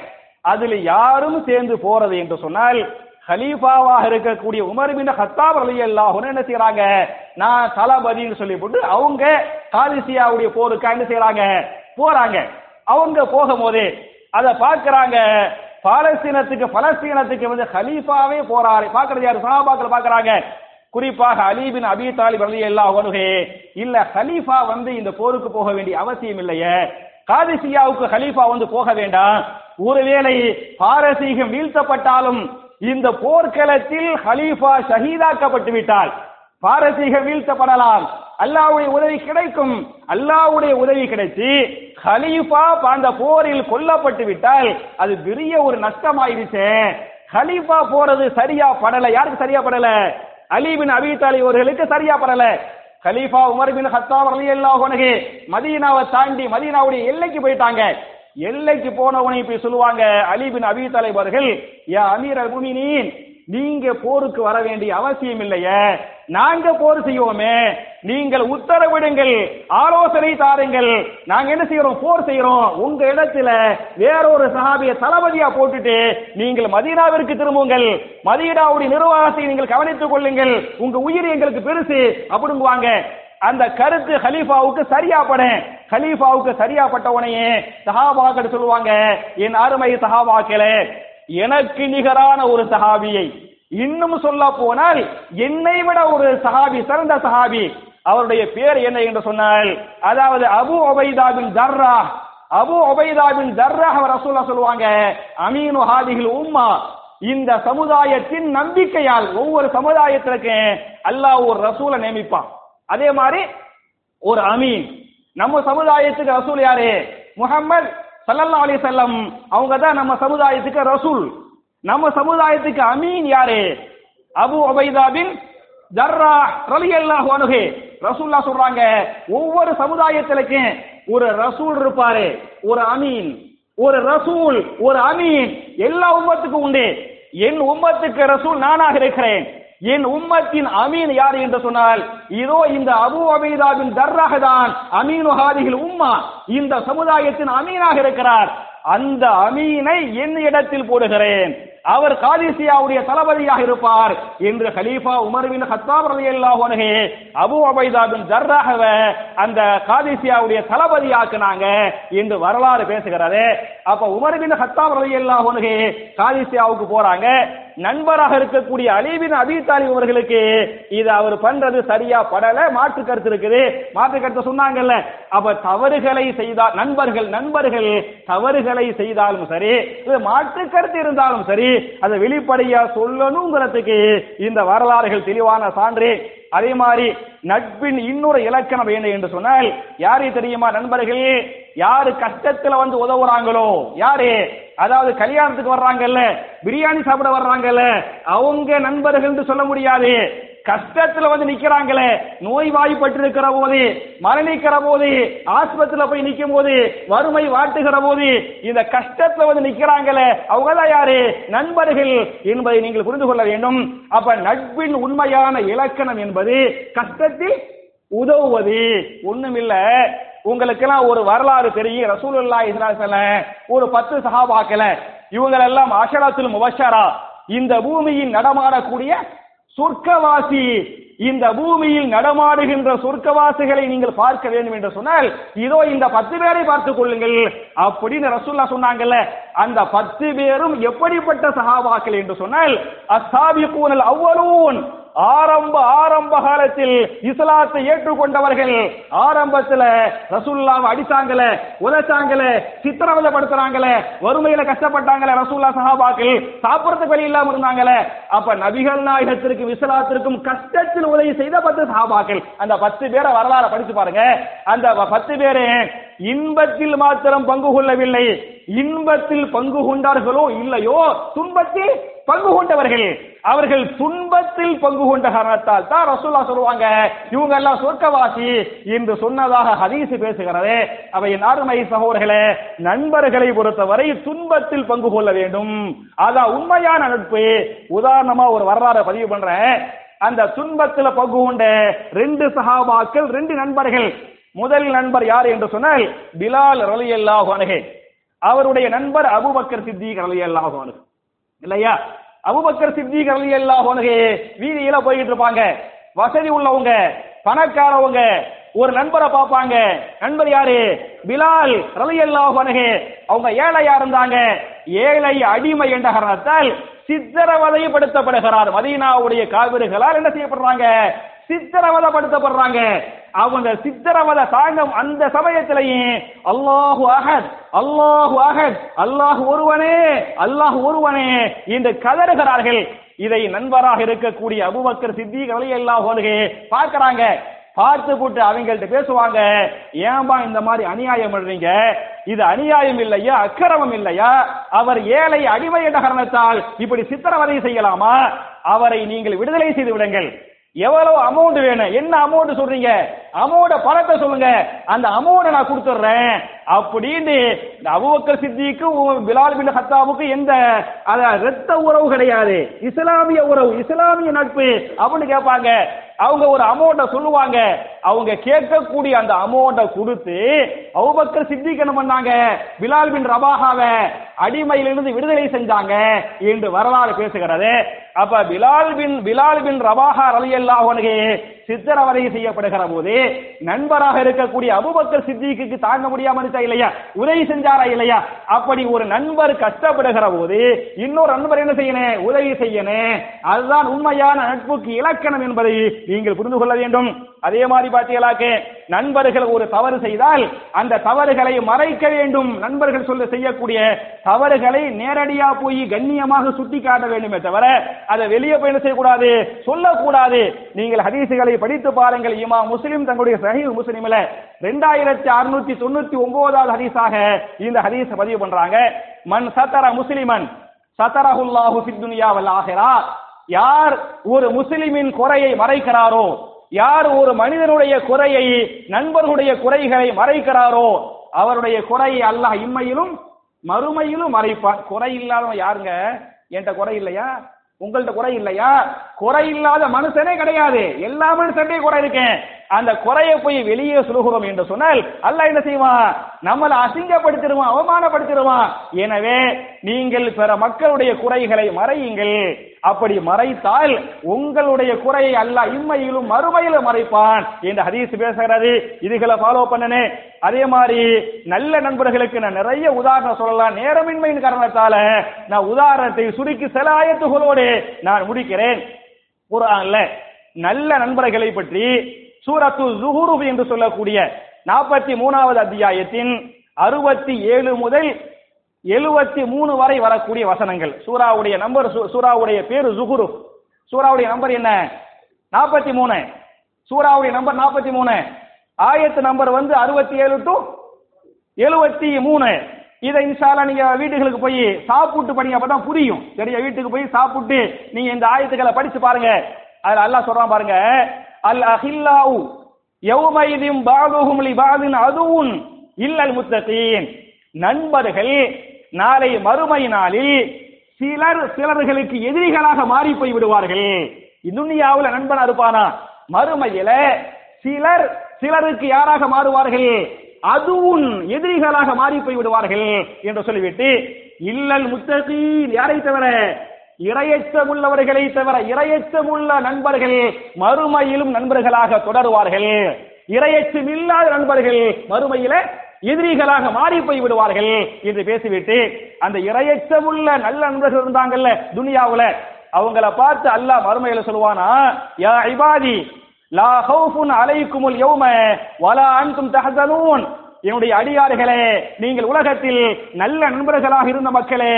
அதுல யாரும் சேர்ந்து போறது என்று சொன்னால் ஹலீஃபாவாக இருக்கக்கூடிய உமர் பின் ஹத்தாப் ரலியல்லாஹு என்ன செய்யறாங்க நான் தளபதினு சொல்லி போட்டு அவங்க காலிசியாவுடைய போருக்கு என்ன செய்யறாங்க போறாங்க. அவங்க போகும்போது அதை பார்க்கறாங்க. பாலஸ்தீனத்துக்கு பலஸ்தீனத்துக்கு வந்து ஹலீஃபாவே போறாரு. பாக்குறது யாரு? சஹாபாக்கள் பாக்குறாங்க குறிப்பாக அலிபின் அபி தாலிப் ரலியல்லாஹு அன்ஹு. இல்ல ஹலீஃபா வந்து இந்த போருக்கு போக வேண்டிய அவசியம் இல்லையே. காதிசியாவுக்கு ஹலீஃபா வந்து போக வேண்டாம். ஒருவேளை பாரசீகம் வீழ்த்தப்பட்டாலும் இந்த போர்க்களத்தில் ஹலீஃபா ஷஹீதாக்கப்பட்டு விட்டால் பாரசீகம் வீழ்த்தப்படலாம். அல்லாவுடைய உதவி கிடைக்கும். அல்லாவுடைய உதவி கிடைச்சி ஹலீஃபா அந்த போரில் கொல்லப்பட்டு விட்டால் அது பெரிய ஒரு நஷ்டமாயிருச்சு ஹலீஃபா போறது சரியா படல? யாருக்கு சரியா படல? அலிபின் அபி அவர்களுக்கு சரியா படல. கலீஃபா உமர் பின் ஹத்தாப் ரலியல்லாஹு அன்ஹு மதீனாவை தாண்டி மதீனாவுடைய எல்லைக்கு போயிட்டாங்க. எல்லைக்கு போன உடனே இப்படி சொல்லுவாங்க அலி பின் அபி தலைவர்கள் யா அமீர் அல் முமினீன் நீங்க போருக்கு வர வேண்டிய அவசியம் இல்லையே. நாங்க போர் செய்வோமே நீங்கள் உத்தரவிடுங்கள் ஆலோசனை தாருங்கள். நாங்க என்ன செய்யறோம்? போர் செய்யறோம். உங்க இடத்துல வேறொரு சஹாபிய தளபதியா போட்டுட்டு நீங்கள் மதீனாவிற்கு திரும்புங்கள். மதீனாவுடைய நிர்வாகத்தை நீங்கள் கவனித்துக் கொள்ளுங்கள். உங்க உயிர் எங்களுக்கு பெருசு அப்படிங்குவாங்க. அந்த கருத்து ஹலீஃபாவுக்கு சரியா படும் ஹலீஃபாவுக்கு சரியா பட்டவனையே சஹாபாக்கள் சொல்லுவாங்க என் அருமை சஹாபாக்களே எனக்கு நிகரான ஒரு சஹாபியை இன்னும் சொல்ல போனால் என்னை விட ஒரு சஹாபி சிறந்த சஹாபி அவருடைய பேர் என்ன என்று சொன்னால் அதாவது அபு ஒபைதாபின் தர்ரா அபு ஒபைதாபின் தர்ரா அவர் ரசூலா சொல்லுவாங்க அமீனு ஹாதிகள் உம்மா. இந்த சமுதாயத்தின் நம்பிக்கையால் ஒவ்வொரு சமுதாயத்திற்கு அல்லாஹ் ஒரு ரசூலை நியமிப்பான். அதே மாதிரி ஒரு அமீன். நம்ம சமுதாயத்துக்கு ரசூல் யாரு? முகமது சல்லல்லா அலி செல்லம் அவங்க தான் நம்ம சமுதாயத்துக்கு ரசூல். நம்ம சமுதாயத்துக்கு அமீன் யாரு? அபு உபைதா பின் ஜர்ரா ரலியல்லாஹு அன்ஹு. ரசூல்லா சொல்றாங்க ஒவ்வொரு சமுதாயத்திலக்கும் ஒரு ரசூல் இருப்பாரு ஒரு அமீன். ஒரு ரசூல் ஒரு அமீன். எல்லா உம்மத்துக்கும் உண்டு. என் உம்மத்துக்கு ரசூல் நானாக இருக்கிறேன். என் உம்மத்தின் அமீன் யார் என்று சொன்னால் இதோ இந்த அபு அபீதாவின் தர்ராக தான் அமீனு ஹாதிகள் உம்மா. இந்த சமுதாயத்தின் அமீனாக இருக்கிறார். அந்த அமீனை என் இடத்தில் போடுகிறேன். அவர் காதிசியாவுடைய தளபதியாக இருப்பார் என்று ஹலீஃபா உமர்வின் ஹத்தாப் ரலியல்லாஹு அன்ஹு அபு உபைதா பின் ஜர்ராகவ அந்த காதிசியாவுடைய தளபதியாக்குனாங்க என்று வரலாறு பேசுகிறது. அப்ப உமர்வின் ஹத்தாப் ரலியல்லாஹு அன்ஹு காதிசியாவுக்கு போறாங்க. நண்பராக இருக்கக்கூடிய அலிபின் அபி தாலிப் அவர்களுக்கு இது அவர் பண்றது சரியா படல மாற்று கருத்து இருக்குது. மாற்று கருத்து சொன்னாங்கல்ல அப்ப தவறுகளை செய்தால் நண்பர்கள் நண்பர்கள் தவறுகளை செய்தாலும் சரி இது மாற்று கருத்து இருந்தாலும் சரி அதை வெளிப்படையா சொல்லணுங்கிறதுக்கு இந்த வரலாறுகள் தெளிவான சான்று. அதே மாதிரி நட்பின் இன்னொரு இலக்கணம் என்ன என்று சொன்னால் யாரே தெரியுமா நண்பர்களே? யாரு கஷ்டத்துல வந்து உதவுறாங்களோ? யாரு? அதாவது கல்யாணத்துக்கு வர்றாங்கல்ல பிரியாணி சாப்பிட வர்றாங்கல்ல அவங்க நண்பர்கள் என்று சொல்ல முடியாது. கஷ்டத்துல வந்து நிக்கிறாங்களே நோய் வாய்ப்பட்டு போது மரணிக்கிற போது ஆஸ்பத்திரியில போய் நிக்கும் போது வறுமை வாட்டுகிற போது இந்த கஷ்டத்துல வந்து நிக்கிறாங்களே அவங்க தான் யாரு? நண்பர்கள் என்பதை நீங்கள் புரிந்து கொள்ள வேண்டும். அப்ப நட்பின் உண்மையான இலக்கணம் என்பது கஷ்டத்தில் உதவுவது. ஒண்ணுமில்ல. உங்களுக்கெல்லாம் ஒரு வரலாறு தெரியும். ரசூலுல்லா இஸ்லாசல ஒரு பத்து சகாபாக்கல இவங்களெல்லாம் அஷரத்துல் முபஷரா இந்த பூமியில் நடமாடக்கூடிய சொர்க்கவாசி இந்த பூமியில் நடமாடுகின்ற சொர்க்கவாசிகளை நீங்கள் பார்க்க வேண்டும் என்று சொன்னால் இதோ இந்த பத்து பேரை பார்த்துக் கொள்ளுங்கள் அப்படின்னு ரசூல்லா சொன்னாங்கல்ல அந்த பத்து பேரும் எப்படிப்பட்ட சஹாபாக்கள் என்று சொன்னால் அஸ்ஸாபிகூனல் அவ்வலூன். ஆரம்ப ஆரம்ப காலத்தில் இஸ்லாத்தை ஏற்றுக்கொண்டவர்கள் ஆரம்பத்துல ரசூல்லாவை அடிச்சாங்கல உதைச்சாங்கல சித்திரவதைப்படுத்துறாங்கல வறுமையில கஷ்டப்பட்டாங்கல ரசூல்லா சஹாபாக்கள் சாப்பிடறதுக்கு வழி இல்லாம இருந்தாங்கல அப்ப நபிகள் நாயகத்திற்கும் இஸ்லாத்திற்கும் கஷ்டத்தில் உதவி செய்த பத்து சஹாபாக்கள் அந்த பத்து பேரை வரலாறு படிச்சு பாருங்க. அந்த பத்து பேரு இன்பத்தில் மாத்திரம் பங்கு கொள்ளவில்லை. இன்பத்தில் பங்கு கொண்டார்களோ இல்லையோ துன்பத்தில் பங்கு கொண்டவர்கள். அவர்கள் துன்பத்தில் பங்கு கொண்ட காரணத்தால் தான் ரசூல்லா சொல்லுவாங்க இவங்க எல்லாம் சொர்க்கவாசி என்று சொன்னதாக ஹதீசு பேசுகிறது. அவை நார்மை சகோதரர்களே நண்பர்களை பொறுத்தவரை துன்பத்தில் பங்கு கொள்ள வேண்டும். அதான் உண்மையான நட்பு. உதாரணமா ஒரு வரலாறு பதிவு பண்றேன். அந்த துன்பத்துல பங்கு கொண்ட ரெண்டு சகாபாக்கள் ரெண்டு நண்பர்கள் முதல் நண்பர் யார் என்று சொன்னால் பிலால் ரலியல்லாஹு அன்ஹு. அவருடைய நண்பர் அபுபக்கர் சித்திக் ரலியல்லாஹு அன்ஹு. இல்லையா? அபுபக்கர் சித்திக் ரலியல்லாஹு அன்ஹு வீதியில போயிட்டு இருப்பாங்க. வசதி உள்ளவங்க பணக்காரவங்க ஒரு நண்பரை பார்ப்பாங்க. நண்பர் யாரு? பிலால் ரலியல்லாஹு அன்ஹு. அவங்க ஏழையா இருந்தாங்க. ஏழை அடிமை என்ற காரணத்தால் சித்திரவதைப்படுத்தப்படுகிறார் மதீனாவுடைய காவிரிகளால் என்ன செய்யப்படுறாங்க? சித்திரவதப்படுத்தப்படுறாங்க. அவங்க சித்திரவதை தாங்கும் அந்த சமயத்திலேயே அல்லாஹு அகத் அல்லாஹு அகத் அல்லாஹ் ஒருவனே அல்லாஹ் ஒருவனே என்று கதறுகிறார்கள். இதை நண்பராக இருக்கக்கூடிய அபுபக்கர் சித்திகளை எல்லாம் அன்ஹு பார்க்கிறாங்க. பார்த்து போட்டு அவங்கள்ட்ட பேசுவாங்க. ஏன்பா இந்த மாதிரி அநியாயம் பண்றீங்க? இது அநியாயம் இல்லையா? அக்கிரமம் இல்லையா? அவர் ஏழை அடிமை என்ற காரணத்தால் இப்படி சித்திரவதை செய்யலாமா? அவரை நீங்கள் விடுதலை செய்து விடுங்கள். எவ்வளவு அமௌண்ட் வேணும்? என்ன அமௌண்ட் சொல்றீங்க? அமௌண்ட பணத்தை சொல்லுங்க. அந்த அமௌண்ட நான் கொடுத்துட்றேன். அப்படின்னு இந்த அபுபக்கர் சித்திக்கு பிலால் பின் ஹத்தாவுக்கு எந்த ரத்த உறவு கிடையாது. இஸ்லாமிய உறவு இஸ்லாமிய நட்பு அப்படின்னு கேட்பாங்க. அவங்க ஒரு அமௌண்ட்டை சொல்லுவாங்க. அவங்க கேட்கக்கூடிய அந்த அமௌண்ட்டை கொடுத்து அவுபக்கர் சித்திக்கணும் பண்ணாங்க? பிலால் பின் ரபாஹாவை அடிமையிலிருந்து விடுதலை செஞ்சாங்க என்று வரலாறு பேசுகிறது. அப்ப பிலால் பின் பிலால் பின் ரபாஹா ரலியல்லாஹு அன்ஹு சித்திரவதை செய்யப்படுகிற போது நண்பராக இருக்கக்கூடிய அபுபக்கர் சித்திக்கு தாங்க முடியாம இருந்துச்சா இல்லையா? உதவி செஞ்சாரா இல்லையா? அப்படி ஒரு நண்பர் கஷ்டப்படுகிற போது இன்னொரு நண்பர் என்ன செய்யணும் உதவி செய்யணும் அதுதான் உண்மையான நட்புக்கு இலக்கணம் என்பதை நீங்கள் புரிந்து கொள்ள வேண்டும். அதே மாதிரி பாத்தீங்களாக்கு நண்பர்கள் ஒரு தவறு செய்தால் அந்த தவறுகளை மறைக்க வேண்டும். நண்பர்கள் சொல்ல செய்யக்கூடிய தவறுகளை நேரடியா போய் கண்ணியமாக சுட்டி காட்ட வேண்டுமே தவிர அதை வெளியே போய் என்ன செய்யக்கூடாது? சொல்லக்கூடாது. நீங்கள் ஹதீசுகளை படித்து பாருங்கள் இமா முஸ்லிம் தங்களுடைய சஹீஹ் முஸ்லிம்ல ரெண்டாயிரத்தி அறுநூத்தி தொண்ணூத்தி ஒன்பதாவது ஹதீஸாக இந்த ஹதீஸ் பதிவு பண்றாங்க. மன் சத்தர முஸ்லிமன் சத்தரஹுல்லாஹு சித்துனியா துன்யா யார் ஒரு முஸ்லிமின் குறையை மறைக்கிறாரோ யார் ஒரு மனிதனுடைய குறையை நண்பர்களுடைய குறைகளை மறைக்கிறாரோ அவருடைய குறையை அல்லாஹ் இம்மையிலும் மறுமையிலும் மறைப்பான். குறை இல்லாதவன் யாருங்க? என்கிட்ட குறை இல்லையா? உங்கள்ட்ட குறை இல்லையா? குறை இல்லாத மனுஷனே கிடையாது. எல்லா மனுஷன்டையும் குறை இருக்கேன். அந்த குறையை போய் வெளியே சொல்கிறோம் என்று சொன்னால் அல்லாஹ் என்ன செய்வான் நம்மளை அசிங்கப்படுத்திடுவான் அவமானப்படுத்திடுவான். எனவே நீங்கள் பிற மக்களுடைய குறைகளை மறையுங்கள். அப்படி மறைத்தால் உங்களுடைய குறையை அல்லாஹ் இம்மையிலும் மறுமையிலும் மறைப்பான் என்று ஹதீஸ் பேசுகிறது. இதுகளை ஃபாலோ பண்ணனே. அதே மாதிரி நல்ல நண்பர்களுக்கு நான் நிறைய உதாரணம் சொல்லலாம். நேரமின்மையின் காரணத்தால நான் உதாரணத்தை சுருக்கி சில ஆயத்துகளோடு நான் முடிக்கிறேன். குர்ஆன்ல நல்ல நண்பர்களை பற்றி சூரத்து ஜுஹுருப் என்று சொல்லக்கூடிய நாற்பத்தி மூணாவது அத்தியாயத்தின் அறுபத்தி ஏழு முதல் எழுபத்தி மூணு வரை வரக்கூடிய வசனங்கள். சூராவுடைய நம்பர் சூராவுடைய பேரு ஜுஹுரு சூராவுடைய நம்பர் என்ன? நாற்பத்தி மூணு. சூராவுடைய நம்பர் நாற்பத்தி மூணு. ஆயத்து நம்பர் வந்து அறுபத்தி ஏழு டு எழுபத்தி மூணு. இதை இன்ஷால்லா நீங்க வீட்டுகளுக்கு போய் சாப்பிட்டு படிங்க அப்பதான் புரியும். சரியா? வீட்டுக்கு போய் சாப்பிட்டு நீங்க இந்த ஆயத்துக்களை படிச்சு பாருங்க. அதுல அல்லா சொல்றான் பாருங்க அல் அஹில்லாவு யௌமைதிம் பாதுஹும் லி பாதின் அதுவும் இல்லல் முத்தகீன். நண்பர்கள் நாளை மறுமை நாளில் சிலர் சிலர்களுக்கு எதிரிகளாக மாறி போய் விடுவார்கள். துனியாவுல நண்பனா இருப்பானா? மறுமையில சிலர் சிலருக்கு யாராக மாறுவார்கள்? அதுவும் எதிரிகளாக மாறி போய் விடுவார்கள் என்று சொல்லிவிட்டு இல்லல் முத்தகீன் யாரை தவிர இரையச்சமுள்ளவர்களை தவிர இரையச்சமுள்ள நண்பர்கள் மறுமையிலும் நண்பர்களாக தொடருவார்கள். இரையச்சம் இல்லாத நண்பர்கள் மறுமையில எதிரிகளாக மாறி போய் விடுவார்கள் என்று பேசிவிட்டு அந்த இரையச்சமுள்ள நல்ல நண்பர்கள் இருந்தாங்கல்ல துனியாவுல அவங்கள பார்த்து அல்லாஹ் மறுமையில சொல்லுவானா யா இபாதி லா ஹவுஃபுன் அலைக்குமுல் யௌம வலா அன்தும் தஹசனூன். என்னுடைய அடியார்களே நீங்கள் உலகத்தில் நல்ல நண்பர்களாக இருந்த மக்களே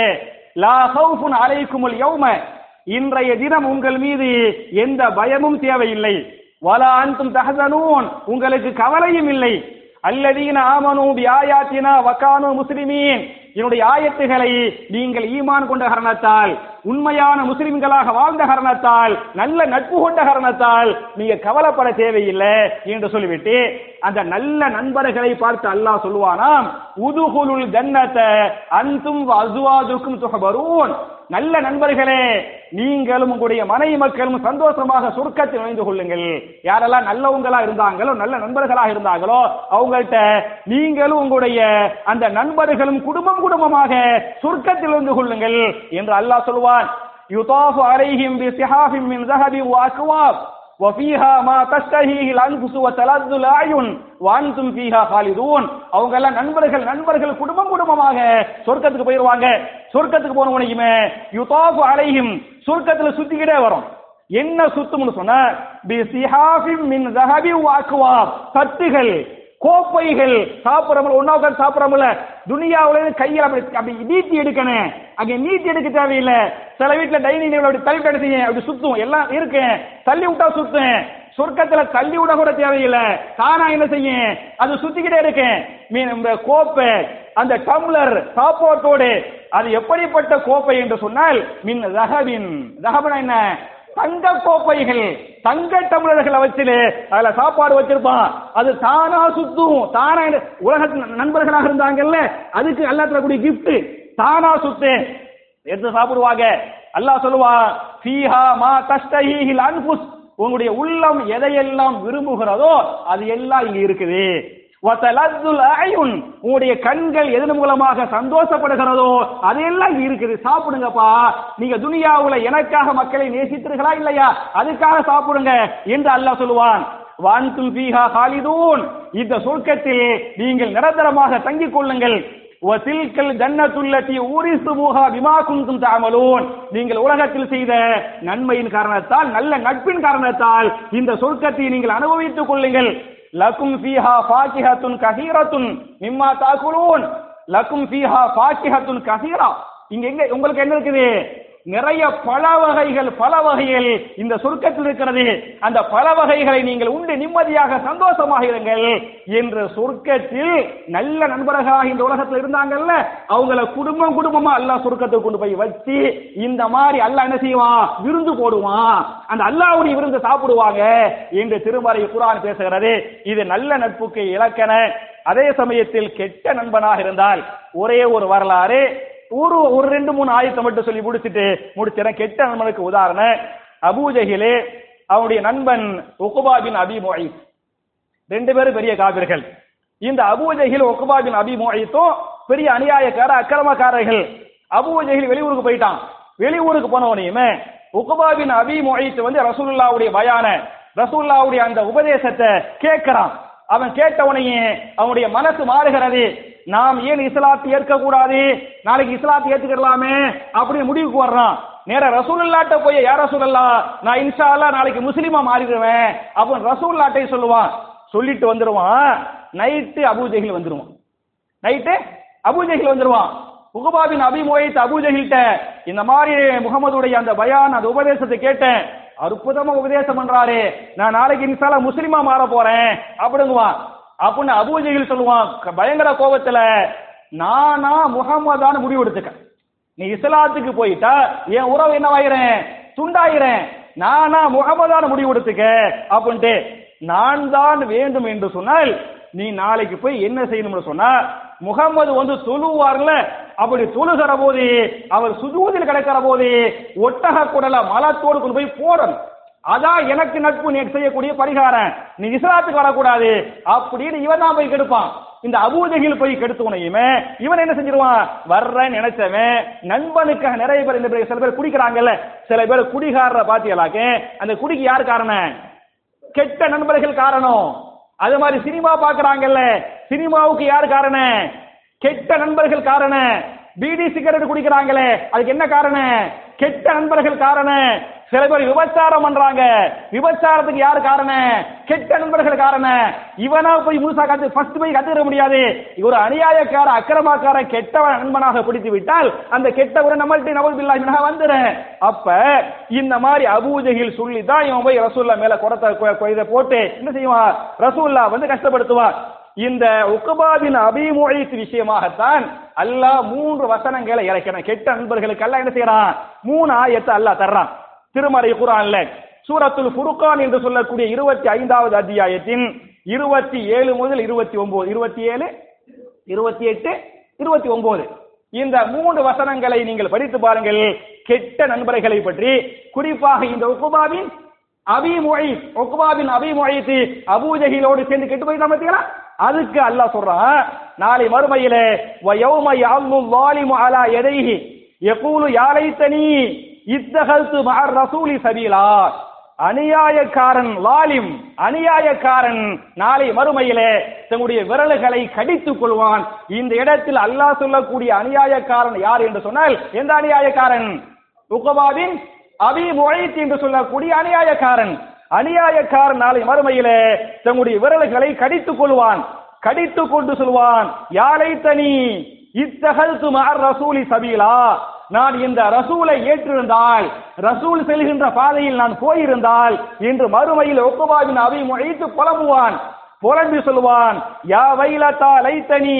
லா ஹவுஃபுன் அலைக்குமுல் யௌம. இன்றைய தினம் உங்கள் மீது எந்த பயமும் தேவையில்லை. வலா அன்தும் தஹசனூன். உங்களுக்கு கவலையும் இல்லை. அல்லதீன ஆமனு பி ஆயாத்தினா வக்கானு முஸ்லிமீன். என்னுடைய ஆயத்துகளை நீங்கள் ஈமான் கொண்ட காரணத்தால் உண்மையான முஸ்லிம்களாக வாழ்ந்த காரணத்தால் நல்ல நட்பு கொண்ட காரணத்தால் நீங்க கவலைப்பட தேவையில்லை என்று சொல்லிவிட்டு அந்த நல்ல நண்பர்களை பார்த்து அல்லாஹ் சொல்லுவானாம் உதுகுலுல் ஜன்னத அந்தும் அசுவாதுக்கும் துகபரூன் நல்ல நண்பர்களே நீங்களும் உங்களுடைய மனைவி மக்களும் சந்தோஷமாக சொர்க்கத்தில் நுழைந்து கொள்ளுங்கள். யாரெல்லாம் நல்லவங்களா இருந்தாங்களோ நல்ல நண்பர்களாக இருந்தாங்களோ அவங்கள்ட்ட நீங்களும் உங்களுடைய அந்த நண்பர்களும் குடும்பம் குடும்பமாக சொர்க்கத்தில் இருந்து கொள்ளுங்கள் என்று அல்லாஹ் சொல்வான் யுதாஃபு அலைஹிம் பி சிஹாஃபின் மின் ذهب واكواب وفيها ما تشتهيه الانفس وتلذ الاعين وانتم فيها خالدون அவங்க எல்லாம் நண்பர்கள் நண்பர்கள் குடும்பம் குடும்பமாக சொர்க்கத்துக்கு போயிருவாங்க சொர்க்கத்துக்கு போன உடனேயுமே யுதாஃபு அலைஹிம் சொர்க்கத்துல சுத்திக்கிட்டே வரும் என்ன சுத்தும்னு சொன்னா பி சிஹாஃபின் மின் ذهب واكواب தட்டுகள் கோப்பைகள் சாப்பிடறோம்ல ஒன்னா உட்காந்து சாப்பிடறோம்ல துனியாவில கையில் அப்படி அப்படி நீட்டி எடுக்கணும். அங்க நீட்டி எடுக்க தேவையில்லை. சில வீட்டுல டைனிங் டேபிள் அப்படி தள்ளி கிடைச்சீங்க அப்படி சுத்தும் எல்லாம் இருக்கு. தள்ளி விட்டா சுத்தும். சொர்க்கத்துல தள்ளி விட கூட தேவையில்லை. தானா என்ன செய்யும்? அது சுத்திக்கிட்டே இருக்கேன் மீன் இந்த கோப்பை அந்த டம்ளர் சாப்பாட்டோடு அது எப்படிப்பட்ட கோப்பை என்று சொன்னால் மின் ரகவின். ரகபனா என்ன? தங்க கோப்பைகள் தங்க டம்ளர்களை வச்சுட்டு அதுல சாப்பாடு வச்சிருப்பான். அது தானா சுத்தும். தானா உலகத்து நண்பர்களாக இருந்தாங்கல்ல அதுக்கு அல்லா தரக்கூடிய gift. தானா சுத்து. எடுத்து சாப்பிடுவாங்க. அல்லாஹ் சொல்லுவா ஃபீஹா மா தஸ்தஹீஹில் அன்புஸ் உங்களுடைய உள்ளம் எதையெல்லாம் விரும்புகிறதோ அது எல்லாம் இங்க இருக்குது. உங்களுடைய கண்கள் எதன் மூலமாக சந்தோஷப்படுகிறதோ அதெல்லாம் இருக்குது. சாப்பிடுங்கப்பா. நீங்க துனியாவுல எனக்காக மக்களை நேசித்தீர்களா இல்லையா? அதுக்காக சாப்பிடுங்க என்று அல்லாஹ் சொல்லுவான். வான்துல் பீஹா ஹாலிதூன். இந்த சொர்க்கத்தில் நீங்கள் நிரந்தரமாக தங்கிக் கொள்ளுங்கள். வசில்கல் ஊரிசு மூகா விமா குந்தும் தாமலூன் நீங்கள் உலகத்தில் செய்த நன்மையின் காரணத்தால் நல்ல நட்பின் காரணத்தால் இந்த சொர்க்கத்தை நீங்கள் அனுபவித்துக் கொள்ளுங்கள். லக்கும் ஃபீஹா ஃபாகிஹத்துன் கஹீரத்துன் மிம்மா தாக்குலூன் லக்கும் ஃபீஹா ஃபாகிஹத்துன் கஹீரா இங்க எங்க உங்களுக்கு என்ன இருக்குது? நிறைய பல வகைகள் பல வகைகள் இந்த சுருக்கத்தில் இருக்கிறது. அந்த பல வகைகளை நீங்கள் உண்டு நிம்மதியாக சந்தோஷமாக இருங்கள் என்று சுருக்கத்தில் நல்ல நண்பர்களாக இந்த உலகத்தில் இருந்தாங்கல்ல அவங்கள குடும்பம் குடும்பமா அல்லாஹ் சுருக்கத்துக்கு கொண்டு போய் வச்சு இந்த மாதிரி அல்லாஹ் என்ன செய்வான்? விருந்து போடுவான். அந்த அல்லாவுடைய விருந்து சாப்பிடுவாங்க என்று திருமறை குரான் பேசுகிறது. இது நல்ல நட்புக்கு இலக்கண. அதே சமயத்தில் கெட்ட நண்பனாக இருந்தால் ஒரே ஒரு வரலாறு ஒரு ஒரு ரெண்டு மூணு ஆயத்தை மட்டும் சொல்லி முடிச்சிட்டு முடிச்சிடறேன் கெட்ட நண்பனுக்கு உதாரணம். அபூஜஹிலே அவனுடைய நண்பன் உகுபாபின் அபி ரெண்டு பேரும் பெரிய காவிர்கள் இந்த அபூஜஹில் உகுபாபின் அபி பெரிய அநியாயக்கார அக்கிரமக்காரர்கள். அபூஜஹில் வெளியூருக்கு போயிட்டான். வெளியூருக்கு போனவனையுமே உகுபாபின் அபி வந்து ரசூலுல்லாவுடைய பயான ரசூல்லாவுடைய அந்த உபதேசத்தை கேட்கிறான். அவன் கேட்டவனையே அவனுடைய மனசு மாறுகிறது. நாம் ஏன் இஸ்லாத்தை ஏற்க கூடாது நாளைக்கு இஸ்லாத்தை ஏற்றுக்கிடலாமே அப்படி முடிவுக்கு வர்றான் நேர ரசூலுல்லாட்ட போய் யார் ரசூலுல்லா நான் இன்ஷா அல்லா நாளைக்கு முஸ்லீமா மாறிடுவேன். அப்ப ரசூல்லாட்டை சொல்லுவான். சொல்லிட்டு வந்துருவான். நைட்டு அபூஜஹில் வந்துருவான். நைட்டு அபூஜஹில் வந்துருவான். உகபாபின் அபிமோயித் அபூஜஹில்ட்ட இந்த மாதிரி முகமதுடைய அந்த பயான் அந்த உபதேசத்தை கேட்டேன். அற்புதமா உபதேசம் பண்றாரு. நான் நாளைக்கு இன்சால முஸ்லீமா மாற போறேன். அப்படிங்குவான். அப்படின்னு அபூஜைகள் சொல்லுவான் பயங்கர கோபத்துல நானா முகமதான்னு முடிவு எடுத்துக்க நீ இஸ்லாத்துக்கு போயிட்டா என் உறவு என்னவாயிரேன் துண்டாயிரேன் நானா முகமதான முடிவு எடுத்துக்க. அப்படின்ட்டு நான் தான் வேண்டும் என்று சொன்னால் நீ நாளைக்கு போய் என்ன செய்யணும்னு சொன்னா முகம்மது வந்து தொழுவார்ல அப்படி தொழுகிற போது அவர் சுஜூதில் கிடக்கிற போது ஒட்டக குடல மலத்தோடு கொண்டு போய் போடணும். அதான் எனக்கு நட்பு நீ செய்யக்கூடிய பரிகாரம். நீ இஸ்லாத்துக்கு வரக்கூடாது. அப்படின்னு இவன் தான் போய் கெடுப்பான். இந்த அபூஜகில் போய் கெடுத்துவனையுமே இவன் என்ன செஞ்சிருவான்? வர்றேன்னு நினைச்சவன் நண்பனுக்காக நிறைய பேர் இந்த பேர் சில பேர் குடிக்கிறாங்கல்ல சில பேர் குடிகாரரை பாத்தியலாக்க அந்த குடிக்கு யார் காரணம்? கெட்ட நண்பர்கள் காரணம். அது மாதிரி சினிமா பாக்குறாங்கல்ல சினிமாவுக்கு யார் காரணம்? கெட்ட நண்பர்கள் காரணம். பீடி சிகரெட் குடிக்கிறாங்களே. அதுக்கு என்ன காரணம்? கெட்ட நண்பர்கள் காரணம். சில பேர் விபச்சாரம் பண்றாங்க. விபச்சாரத்துக்கு யார் காரணம்? கெட்ட நண்பர்கள் காரணம். இவனா போய் முழுசா கத்து ஃபர்ஸ்ட் போய் கத்துக்கிற முடியாது. ஒரு அநியாயக்கார அக்கிரமாக்கார கெட்டவன் நண்பனாக பிடித்து விட்டால் அந்த கெட்டவரை நம்மள்ட்ட நவல் பில்லா வந்துடுறேன் அப்ப இந்த மாதிரி அபூஜகில் சொல்லி தான் இவன் போய் ரசூல்லா மேல குடத்தை கொ- இதை போட்டு என்ன செய்வான்? ரசூல்லா வந்து கஷ்டப்படுத்துவான். இந்த உக்குபாவின் அபிமொழித்து விஷயமாகத்தான் அல்லாஹ் மூன்று வசனங்களை இறக்கணும் கெட்ட நண்பர்களுக்கு அல்லாஹ் என்ன செய்யறான்? மூணு ஆயத்தை அல்லாஹ் தர்றான். திருமறை குரான்ல சூரத்துல் புருக்கான் என்று சொல்லக்கூடிய இருபத்தி ஐந்தாவது அத்தியாயத்தின் இருபத்தி ஏழு முதல் இருபத்தி ஒன்பது இருபத்தி ஏழு இருபத்தி எட்டு இருபத்தி ஒன்பது இந்த மூன்று வசனங்களை நீங்கள் படித்து பாருங்கள். கெட்ட நண்பர்களை பற்றி. குறிப்பாக இந்த உக்குபாவின் அபிமொழி உக்குபாவின் அபிமொழித்து அபூஜகிலோடு சேர்ந்து கெட்டு போய் பார்த்தீங்களா அதுக்கு அல்லாஹ் சொல்றான் நாளை மறுமையிலே வயௌம யாழ்னு வாலிமு அலா எதைஹி யாரை தனி இத்தகல்து மகர் ரசூலி சபீலா அநியாயக்காரன் லாலிம் அநியாயக்காரன் நாளை மறுமையிலே தன்னுடைய விரல்களை கடித்துக் கொள்வான். இந்த இடத்தில் அல்லாஹ் சொல்லக்கூடிய அநியாயக்காரன் யார் என்று சொன்னால் எந்த அநியாயக்காரன்? உகபாவின் அபி முழைத் என்று சொல்லக்கூடிய அநியாயக்காரன். அநியாயக்கார நாளை மறுமையிலே தன்னுடைய விரல்களை கடித்துக் கொள்வான். கடித்துக் கொண்டு சொல்வான் யாரை தனி இத்தகல் மஹர் ரசூலி சபீலா. நான் இந்த ரசூலை ஏற்றிருந்தால் ரசூல் செல்கின்ற பாதையில் நான் போயிருந்தால் என்று மறுமையில் ஒக்குபாவின் அவை முழைத்து புலம்புவான். புலம்பி சொல்லுவான் யா வைலத்தா லைத்தனி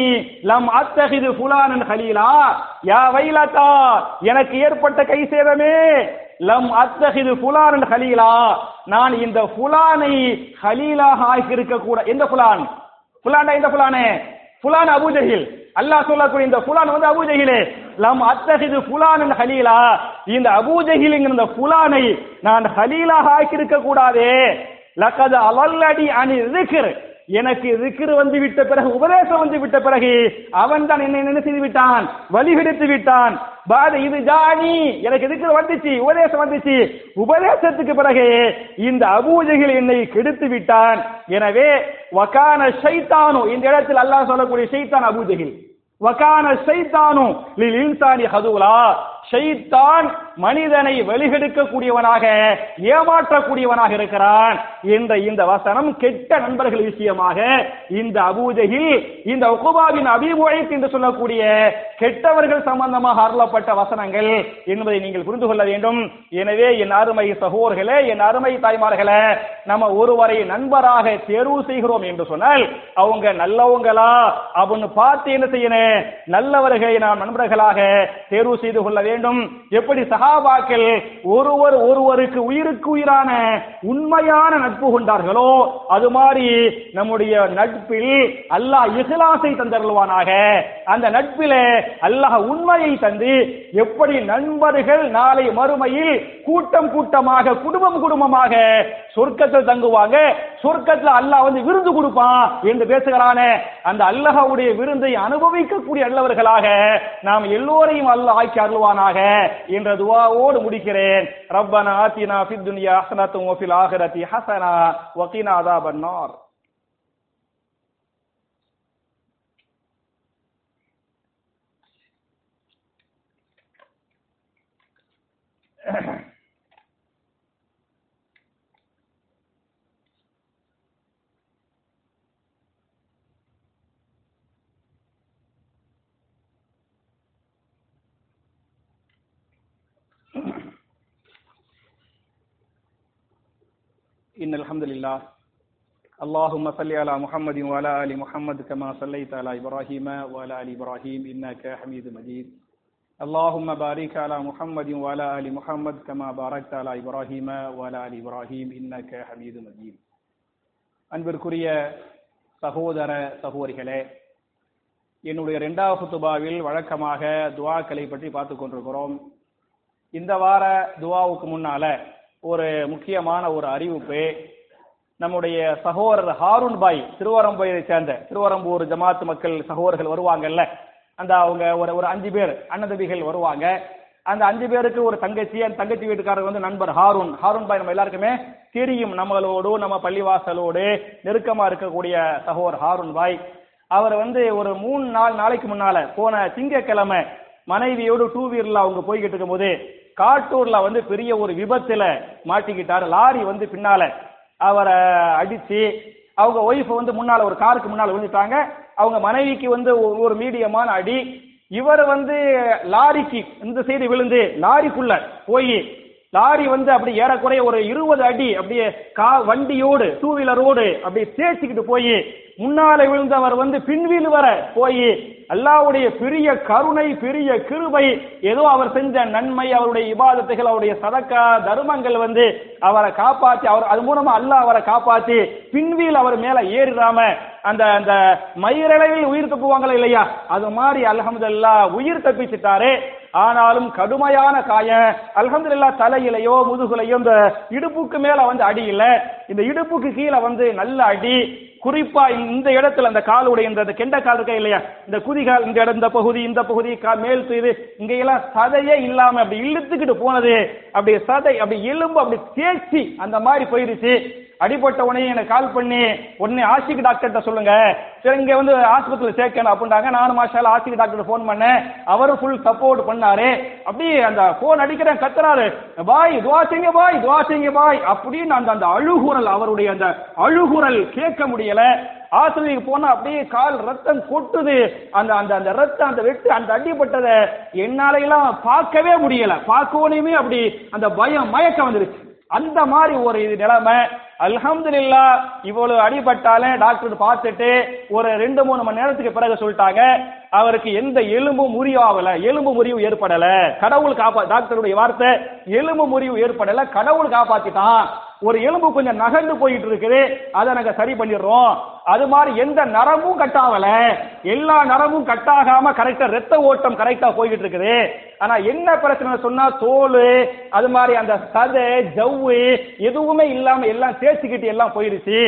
லம் அத்தகிது புலானன் ஹலீலா. யா வைலத்தா எனக்கு ஏற்பட்ட கை சேதமே லம் அத்தகிது புலான் ஹலீலா. நான் இந்த ஃபுலானை ஹலீலாக ஆக்கி இருக்க கூட எந்த ஃபுலான்? ஃபுலான்டா எந்த புலானே ஃபுலான் அபூஜஹில் அல்லாஹ் சொல்லக்கூடிய இந்த ஃபுலான் வந்து அபூஜஹிலே லம் அத்தகிது புலான் ஹலீலா. இந்த அபூஜஹில்ங்கிற இந்த புலானை நான் ஹலீலாக ஆக்கி இருக்க கூடாதே லக்கது அவல்லடி அணி இருக்கிறேன் எனக்கு ரிக்ர் வந்து விட்ட பிறகு உபதேசம் வந்து விட்ட பிறகு அவன் தான் என்னை என்ன செய்து விட்டான்? வழிவிடுத்து விட்டான். பாத இது ஜானி. எனக்கு ரிக்ர் வந்துச்சு உபதேசம் வந்துச்சு. உபதேசத்துக்கு பிறகு இந்த அபூஜைகள் என்னை கெடுத்து விட்டான். எனவே வக்கான ஷைத்தானு இந்த இடத்தில் அல்லாஹ் சொல்லக்கூடிய ஷைத்தான் அபூஜைகள் வகான ஷைத்தானு லில் இன்சானி ஹதுலா. ஷைத்தான் மனிதனை வெளிகெடுக்கக்கூடியவனாக ஏமாற்றக்கூடியவனாக இருக்கிறான். என்ற இந்த வசனம் கெட்ட நண்பர்கள் விஷயமாக இந்த அபூஜகில் இந்த உகுபாவின் அபிமுழைத் என்று சொல்லக்கூடிய கெட்டவர்கள் சம்பந்தமாக அருளப்பட்ட வசனங்கள் என்பதை நீங்கள் புரிந்து கொள்ள வேண்டும். எனவே என் அருமை சகோர்களே என் அருமை தாய்மார்களே நம்ம ஒருவரை நண்பராக தேர்வு செய்கிறோம் என்று சொன்னால் அவங்க நல்லவங்களா? அவனு பார்த்து என்ன செய்யணும்? நல்லவர்களை நாம் நண்பர்களாக தேர்வு செய்து கொள்ள வேண்டும் எப்படி சகாபாக்கள் ஒருவர் ஒருவருக்கு உயிருக்கு உயிரான உண்மையான நட்பு கொண்டார்களோ அது மாதிரி நம்முடைய நட்பில் அல்லாஹ் இஹ்லாசை தந்தருள்வானாக. அந்த நட்பிலே அல்லாஹ் உண்மையை தந்து எப்படி நண்பர்கள் நாளை மறுமையில் கூட்டம் கூட்டமாக குடும்பம் குடும்பமாக சொர்க்கத்தில் தங்குவாங்க சொர்க்கத்தில் அல்லாஹ் வந்து விருந்து கொடுப்பான் என்று பேசுகிறானே அந்த அல்லாஹ்வுடைய விருந்தை அனுபவிக்கக்கூடிய அல்லவர்களாக நாம் எல்லோரையும் அல்லாஹ் ஆக்கி அருள்வானாக. என்ற துவாவோடு முடிக்கிறேன் ரப்பனா ஆத்தினா ஃபித் துன்யா ஹஸனத்தும் ஃபில் ஆகிரத்தி ஹஸனா வகினா அதாபன் Yeah. إن الحمد لله اللهم صل على محمد وعلى آل محمد كما صليت على إبراهيم وعلى آل إبراهيم إنك حميد مجيد اللهم بارك على محمد وعلى آل محمد كما باركت على إبراهيم وعلى آل إبراهيم إنك حميد مجيد அன்பிற்குரிய சகோதர சகோதரிகளே என்னுடைய இரண்டாவது துபாவில் வழக்கமாக துவாக்களை பற்றி பார்த்து கொண்டிருக்கிறோம் இந்த வார துவாவுக்கு முன்னால ஒரு முக்கியமான ஒரு அறிவிப்பு. நம்முடைய சகோதரர் ஹாரூன் பாய் திருவரம்பூரை சேர்ந்த திருவரம்பூர் ஜமாத் மக்கள் சகோதரர்கள் வருவாங்கல்ல? அந்த அவங்க ஒரு ஒரு அஞ்சு பேர் அண்ணதம்பிகள் வருவாங்க. அந்த அஞ்சு பேருக்கு ஒரு தங்கச்சி அந்த தங்கச்சி வீட்டுக்காரர் வந்து நண்பர் ஹாரூன். ஹாரூன் பாய் நம்ம எல்லாருக்குமே தெரியும் நம்மளோடு நம்ம பள்ளிவாசலோடு நெருக்கமா இருக்கக்கூடிய சகோதர் ஹாரூன் பாய் அவர் வந்து ஒரு மூணு நாலு நாளைக்கு முன்னால போன திங்கக்கிழமை மனைவியோடு டூ வீலர்ல அவங்க போய்கிட்டு இருக்கும்போது காட்டூர்ல வந்து பெரிய ஒரு விபத்துல மாட்டிக்கிட்டாரு. லாரி வந்து பின்னால அவரை அடிச்சு அவங்க ஒய்ஃப் வந்து முன்னால ஒரு காருக்கு முன்னால விழுந்துட்டாங்க. அவங்க மனைவிக்கு வந்து ஒரு மீடியமான அடி. இவர் வந்து லாரிக்கு இந்த சைடு விழுந்து லாரிக்குள்ள போய் லாரி வந்து அப்படி ஏறக்குறைய ஒரு இருபது அடி அப்படியே கா வண்டியோடு டூ வீலரோடு அப்படியே தேய்ச்சிக்கிட்டு போய் முன்னால விழுந்தவர் வந்து பின்வீல் வர போய் அல்லாவுடைய பெரிய கருணை பெரிய கிருபை ஏதோ அவர் செஞ்ச நன்மை அவருடைய இபாதத்துகள் அவருடைய சதக்கா தர்மங்கள் வந்து அவரை காப்பாத்தி அவர் அது மூலமா அல்லாஹ் அவரை காப்பாத்தி பின்வீல் அவர் மேல ஏறிடாம அந்த அந்த மயிரளவில் உயிர் தப்புவாங்களா இல்லையா? அது மாதிரி அல்ஹம்துலில்லாஹ் உயிர் தப்பிச்சிட்டாரு. ஆனாலும் கடுமையான காயம் அல்ஹம்துலில்லாஹ் தலையிலையோ முதுகுலையோ இந்த இடுப்புக்கு மேல வந்து அடி இல்ல. இந்த இடுப்புக்கு கீழே வந்து நல்ல அடி குறிப்பா இந்த இடத்துல அந்த காலுடைய இந்த அந்த கெண்ட கால் இருக்கா இல்லையா? இந்த குதிகால் இந்த இடம் இந்த பகுதி இந்த பகுதி மேல் இது இங்க எல்லாம் சதையே இல்லாம அப்படி இழுத்துக்கிட்டு போனது அப்படி சதை அப்படி எலும்பு அப்படி தேய்ச்சி அந்த மாதிரி போயிருச்சு. அடிபட்ட உடனே எனக்கு கால் பண்ணி உடனே ஆசிக் டாக்டர்கிட்ட சொல்லுங்க. சரி இங்க வந்து ஆஸ்பத்திரியில் சேர்க்கணும் அப்படின்றாங்க. நானும் மாஷால ஆசிக் டாக்டர் ஃபோன் பண்ணேன். அவரும் ஃபுல் சப்போர்ட் பண்ணாரு. அப்படியே அந்த ஃபோன் அடிக்கிறேன் கத்துறாரு. பாய் துவாசிங்க பாய் துவாசிங்க பாய் அப்படின்னு அந்த அந்த அழுகுரல் அவருடைய அந்த அழுகுரல் கேட்க முடியல. ஆசிரியருக்கு போனா அப்படியே கால் ரத்தம் கொட்டுது. அந்த அந்த அந்த ரத்தம் அந்த வெட்டு அந்த அடிபட்டதை என்னால எல்லாம் பார்க்கவே முடியல. பார்க்கவுனையுமே அப்படி அந்த பயம் மயக்கம் வந்துருச்சு. அந்த மாதிரி ஒரு இது நிலைமை. அல்ஹம்துல்லா இவ்வளவு அடிபட்டாலே டாக்டர் பார்த்துட்டு ஒரு ரெண்டு மூணு மணி நேரத்துக்கு பிறகு சொல்லிட்டாங்க அவருக்கு எந்த எலும்பும் முறிவாகல எலும்பு முறிவு ஏற்படல. கடவுள் காப்பா டாக்டருடைய வார்த்தை எலும்பு முறிவு ஏற்படல. கடவுள் காப்பாத்திட்டான். ஒரு எலும்பு கொஞ்சம் நகர்ந்து போயிட்டு இருக்குது. அதை நாங்க சரி பண்ணிடுறோம். அது மாதிரி எந்த நரமும் கட்டாவல. எல்லா நரமும் கட்டாகாம கரெக்டா ரத்த ஓட்டம் கரெக்டா போய்கிட்டு இருக்குது. ஆனா என்ன பிரச்சனை சொன்னா தோல் அது மாதிரி அந்த சதை ஜவ்வு எதுவுமே இல்லாம எல்லாம் தேய்ச்சிக்கிட்டு எல்லாம் போயிருச்சு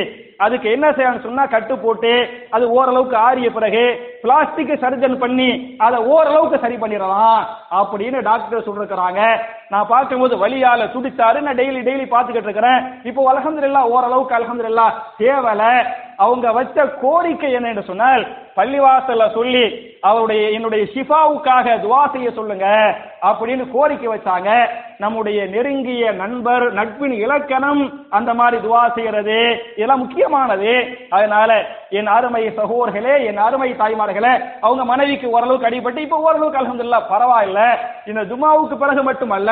அதுக்கு என்ன செய்யணும்னு சொன்னா கட்டு போட்டு அது ஓரளவுக்கு ஆறிய பிறகு பிளாஸ்டிக் சர்ஜன் பண்ணி அதை ஓரளவுக்கு சரி பண்ணிடலாம் அப்படின்னு டாக்டர் சொல்லிருக்கிறாங்க. நான் பார்க்கும்போது வழியால துடிச்சாரு நான் டெய்லி டெய்லி பார்த்துக்கிட்டு இருக்கிறேன். இப்போ அலகந்திரல்லா ஓரளவுக்கு அலகந்திரல்லா தேவல. அவங்க வச்ச கோரிக்கை என்ன என்று சொன்னால் பள்ளிவாசல்ல சொல்லி அவருடைய என்னுடைய ஷிஃபாவுக்காக துவா செய்ய சொல்லுங்க அப்படின்னு கோரிக்கை வச்சாங்க. நம்முடைய நெருங்கிய நண்பர் நட்பின் இலக்கணம் அந்த மாதிரி துவா செய்யறது இதெல்லாம் முக்கியமானது. அதனால என் அருமை சகோதரர்களே என் அருமை தாய்மார்களே அவங்க மனைவிக்கு ஓரளவுக்கு அடிபட்டு இப்ப ஓரளவுக்கு அலமதுல்லா பரவாயில்ல. இந்த துமாவுக்கு பிறகு மட்டுமல்ல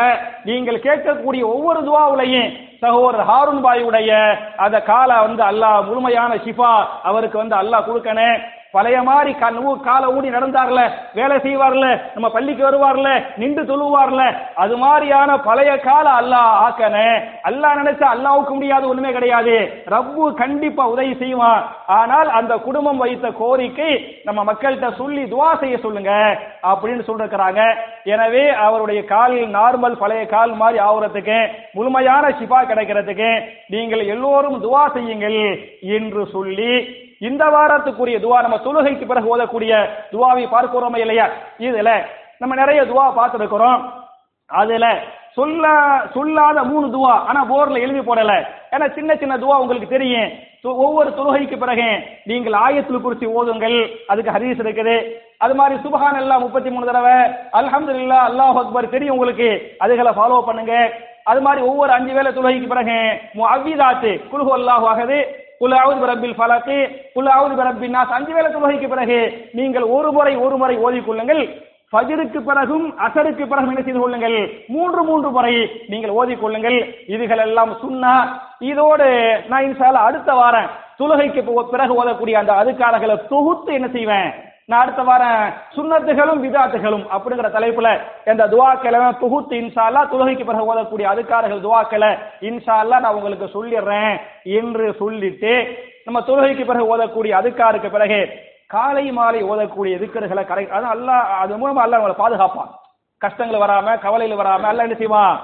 நீங்கள் கேட்கக்கூடிய ஒவ்வொரு துவாவுலையும் சகோதரர் ஹாரூன் பாயுடைய அந்த காலை வந்து அல்லாஹ் முழுமையான ஷிஃபா அவருக்கு வந்து அல்லாஹ் கொடுக்கணும். பழைய மாதிரி காலை ஊடி நடந்தார்ல வேலை செய்வார்ல நம்ம பள்ளிக்கு வருவார்ல நின்று தொழுவார்ல அது மாதிரியான பழைய கால அல்லாஹ் ஆக்கனே. அல்லாஹ் நினைச்சா அல்லாவுக்கு முடியாது ஒண்ணுமே கிடையாது. ரப்பு கண்டிப்பா உதவி செய்வான். ஆனால் அந்த குடும்பம் வைத்த கோரிக்கை நம்ம மக்கள்கிட்ட சொல்லி துவா செய்ய சொல்லுங்க அப்படின்னு சொல்லிருக்கிறாங்க. எனவே அவருடைய காலில் நார்மல் பழைய கால் மாதிரி ஆகுறதுக்கு முழுமையான சிபா கிடைக்கிறதுக்கு நீங்கள் எல்லோரும் துவா செய்யுங்கள் என்று சொல்லி இந்த வாரத்துக்குரிய துவா நம்ம தொழுகைக்கு பிறகு ஓதக்கூடிய துவாவை பார்க்கிறோமே இல்லையா? இதுல நம்ம நிறைய துவா பார்த்துருக்கிறோம். அதுல சொல்ல சொல்லாத மூணு துவா ஆனா போர்ல எழுதி போடல. ஏன்னா சின்ன சின்ன துவா உங்களுக்கு தெரியும். ஒவ்வொரு தொழுகைக்கு பிறகு நீங்கள் ஆயத்தில் குறிச்சி ஓதுங்கள். அதுக்கு ஹரீஸ் இருக்குது. அது மாதிரி சுபஹான் எல்லாம் முப்பத்தி மூணு தடவை அல்ஹம்து இல்லா அல்லாஹ் அக்பர் தெரியும் உங்களுக்கு. அதுகளை ஃபாலோ பண்ணுங்க. அது மாதிரி ஒவ்வொரு அஞ்சு வேலை தொழுகைக்கு பிறகு அவ்விதாத்து குல்ஹு அல்லாஹ் ஆகுது குலாவது பிரபில் ஃபலக்கு குலாவது பிரபின் நாஸ் அஞ்சு வேலை தொழுகைக்கு பிறகு நீங்கள் ஒரு முறை ஒரு முறை ஓதிக்கொள்ளுங்கள் ஃபஜருக்கு பிறகும் அசருக்கு பிறகும் என்ன செய்து கொள்ளுங்கள்? மூன்று மூன்று முறை நீங்கள் ஓதிக்கொள்ளுங்கள் இதுகள் எல்லாம் சுண்ணா இதோடு நான் இன்ஷால அடுத்த வாரம் தொழுகைக்கு பிறகு ஓதக்கூடிய அந்த அதுக்காரர்களை தொகுத்து என்ன செய்வேன்? நான் அடுத்த வாரம் சுண்ணத்துகளும் விதாத்துகளும் அப்படிங்கிற தலைப்புல இந்த துவாக்களை தொகுத்து இன்ஷால்லா துலகைக்கு பிறகு ஓதக்கூடிய அதுக்காரர்கள் துவாக்களை இன்ஷால்லா நான் உங்களுக்கு சொல்லிடுறேன் என்று சொல்லிட்டு நம்ம தொழுகைக்கு பிறகு ஓதக்கூடிய அதுக்காருக்கு பிறகு காலை மாலை ஓதக்கூடிய எதுக்கர்களை கரை அது அல்லா அது மூலமா அல்ல அவங்களை பாதுகாப்பான். கஷ்டங்கள் வராம கவலையில் வராம அல்ல என்ன செய்வான்?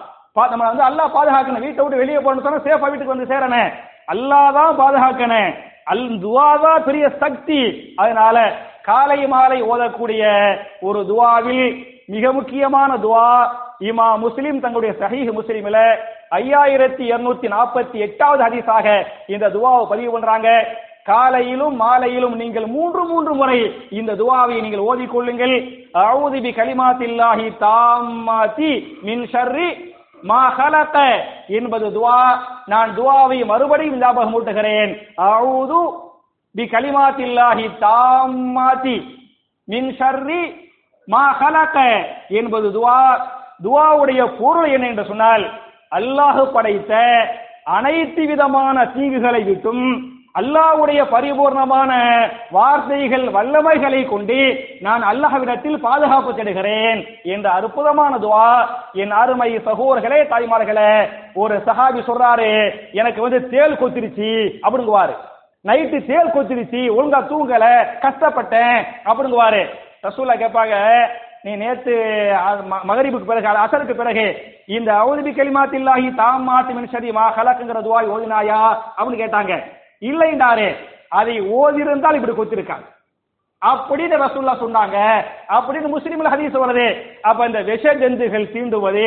நம்ம வந்து அல்லா பாதுகாக்கணும். வீட்டை விட்டு வெளியே போகணும் சொன்னா சேஃபா வீட்டுக்கு வந்து சேரனே அல்லாதான் பாதுகாக்கணும். அல் துவாதான் பெரிய சக்தி. அதனால காலை மாலை ஓதக்கூடிய ஒரு துவாவில் மிக முக்கியமான துவா இமா முஸ்லிம் தங்களுடைய சஹீஹ் முஸ்லிம்ல ஐயாயிரத்தி இருநூத்தி நாற்பத்தி எட்டாவது ஹதீஸாக இந்த துவாவை பதிவு பண்றாங்க. காலையிலும் மாலையிலும் நீங்கள் மூன்று மூன்று முறை இந்த துவாவை நீங்கள் ஓதிக்கொள்ளுங்கள் அவுதி பி கலிமாத்தில்லாஹி தாமாத்தி மின் ஷர்ரி மா ஹலக என்பது துவா. நான் துவாவை மறுபடியும் ஞாபகம் ஊட்டுகிறேன் அவுது பி கலிமாத்தில்லாஹி தாமாதி மின் ஷர்ரி மா ஹலக என்பது துவா துவாவுடைய பொருள் என்ன என்று சொன்னால் அல்லாஹ் படைத்த அனைத்து விதமான தீங்குகளை விட்டும் அல்லாஹ்வுடைய பரிபூர்ணமான வார்த்தைகள் வல்லமைகளை கொண்டு நான் அல்லாஹ்விடத்தில் பாதுகாப்பு தேடுகிறேன் என்ற அற்புதமான துவா என் அருமை சகோதரர்களே தாய்மார்களே ஒரு சஹாபி சொல்றாரு எனக்கு வந்து தேல் கொத்திருச்சு அப்படிங்குவாரு. நைட்டு தேல் கொத்திருச்சு ஒழுங்கா தூங்கல கஷ்டப்பட்டேன் அப்படிங்குவாரு. ரசூலா கேட்பாங்க நீ நேத்து மகரிபுக்கு பிறகு அசருக்கு பிறகு இந்த அவுதிபி கலிமாத்தில்லாஹி தாம் மாத்து மின் சரி மா துவாய் ஓதினாயா? அப்படின்னு கேட்டாங்க. இல்லைண்டாரு அதை ஓதிருந்தால் இப்படி கொத்திருக்காங்க. அப்படின்னு ரசூல்லா சொன்னாங்க. அப்படின்னு முஸ்லிம்ல ஹதீஸ் வருது. அப்ப இந்த விஷ ஜந்துகள் தீண்டுவது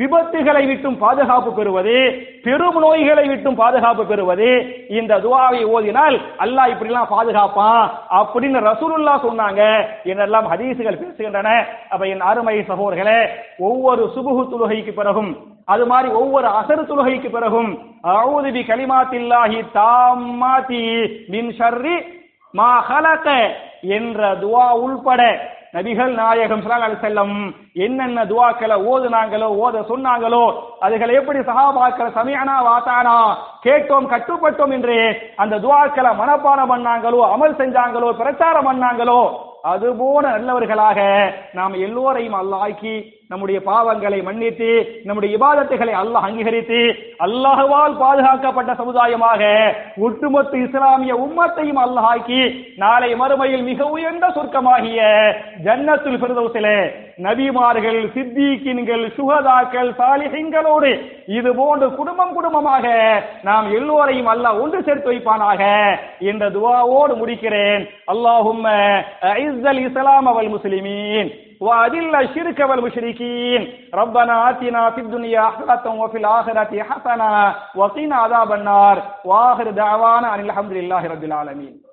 விபத்துகளை விட்டும் பாதுகாப்பு பெறுவது பெரும் நோய்களை விட்டும் பாதுகாப்பு பெறுவது இந்த துவாவை ஓதினால் அல்லாஹ் இப்படி எல்லாம் பாதுகாப்பான் அப்படின்னு ரசூலுல்லா சொன்னாங்க. என்னெல்லாம் ஹதீசுகள் பேசுகின்றன. அப்ப என் அருமை சகோதரர்களே ஒவ்வொரு சுபுகு தொழுகைக்கு பிறகும் அது மாதிரி ஒவ்வொரு அசரு தொழுகைக்கு பிறகும் அவுதுபி கலிமாத்தில்லாஹி தாமாத்தி மின் ஷர்ரி மா ஹலக என்ற துவா உள்பட நபிகள் நாயகம் சலாஹ் செல்லம் என்னென்ன துவாக்களை ஓதுனாங்களோ ஓத சொன்னாங்களோ அதுகளை எப்படி சகாபாக்கள் சமயானா வாத்தானா கேட்டோம் கட்டுப்பட்டோம் என்று அந்த துவாக்களை மனப்பாடம் பண்ணாங்களோ அமல் செஞ்சாங்களோ பிரச்சாரம் பண்ணாங்களோ அதுபோல நல்லவர்களாக நாம் எல்லோரையும் அல்லாக்கி நம்முடைய பாவங்களை மன்னித்து நம்முடைய இபாதத்துகளை அல்லாஹ் அங்கீகரித்து அல்லாஹுவால் பாதுகாக்கப்பட்ட சமுதாயமாக ஒட்டுமொத்த இஸ்லாமிய உம்மத்தையும் அல்லாஹ் ஆக்கி நாளை மறுமையில் மிக உயர்ந்த சொர்க்கமாகிய ஜன்னத்துல் பிரதோசிலே நபிமார்கள் சித்திகின்கள் சுகதாக்கள் சாலிஹிங்களோடு இது போன்று குடும்பம் குடும்பமாக நாம் எல்லோரையும் அல்லாஹ் ஒன்று சேர்த்து வைப்பானாக. என்ற துவாவோடு முடிக்கிறேன். அல்லாஹும் இஸ்லாம் அவள் முஸ்லிமீன். وأذل الشرك والمشركين. ربنا آتنا في الدنيا حسنة وفي الآخرة حسنة وقنا عذاب النار. وآخر دعوانا أن الحمد لله رب العالمين.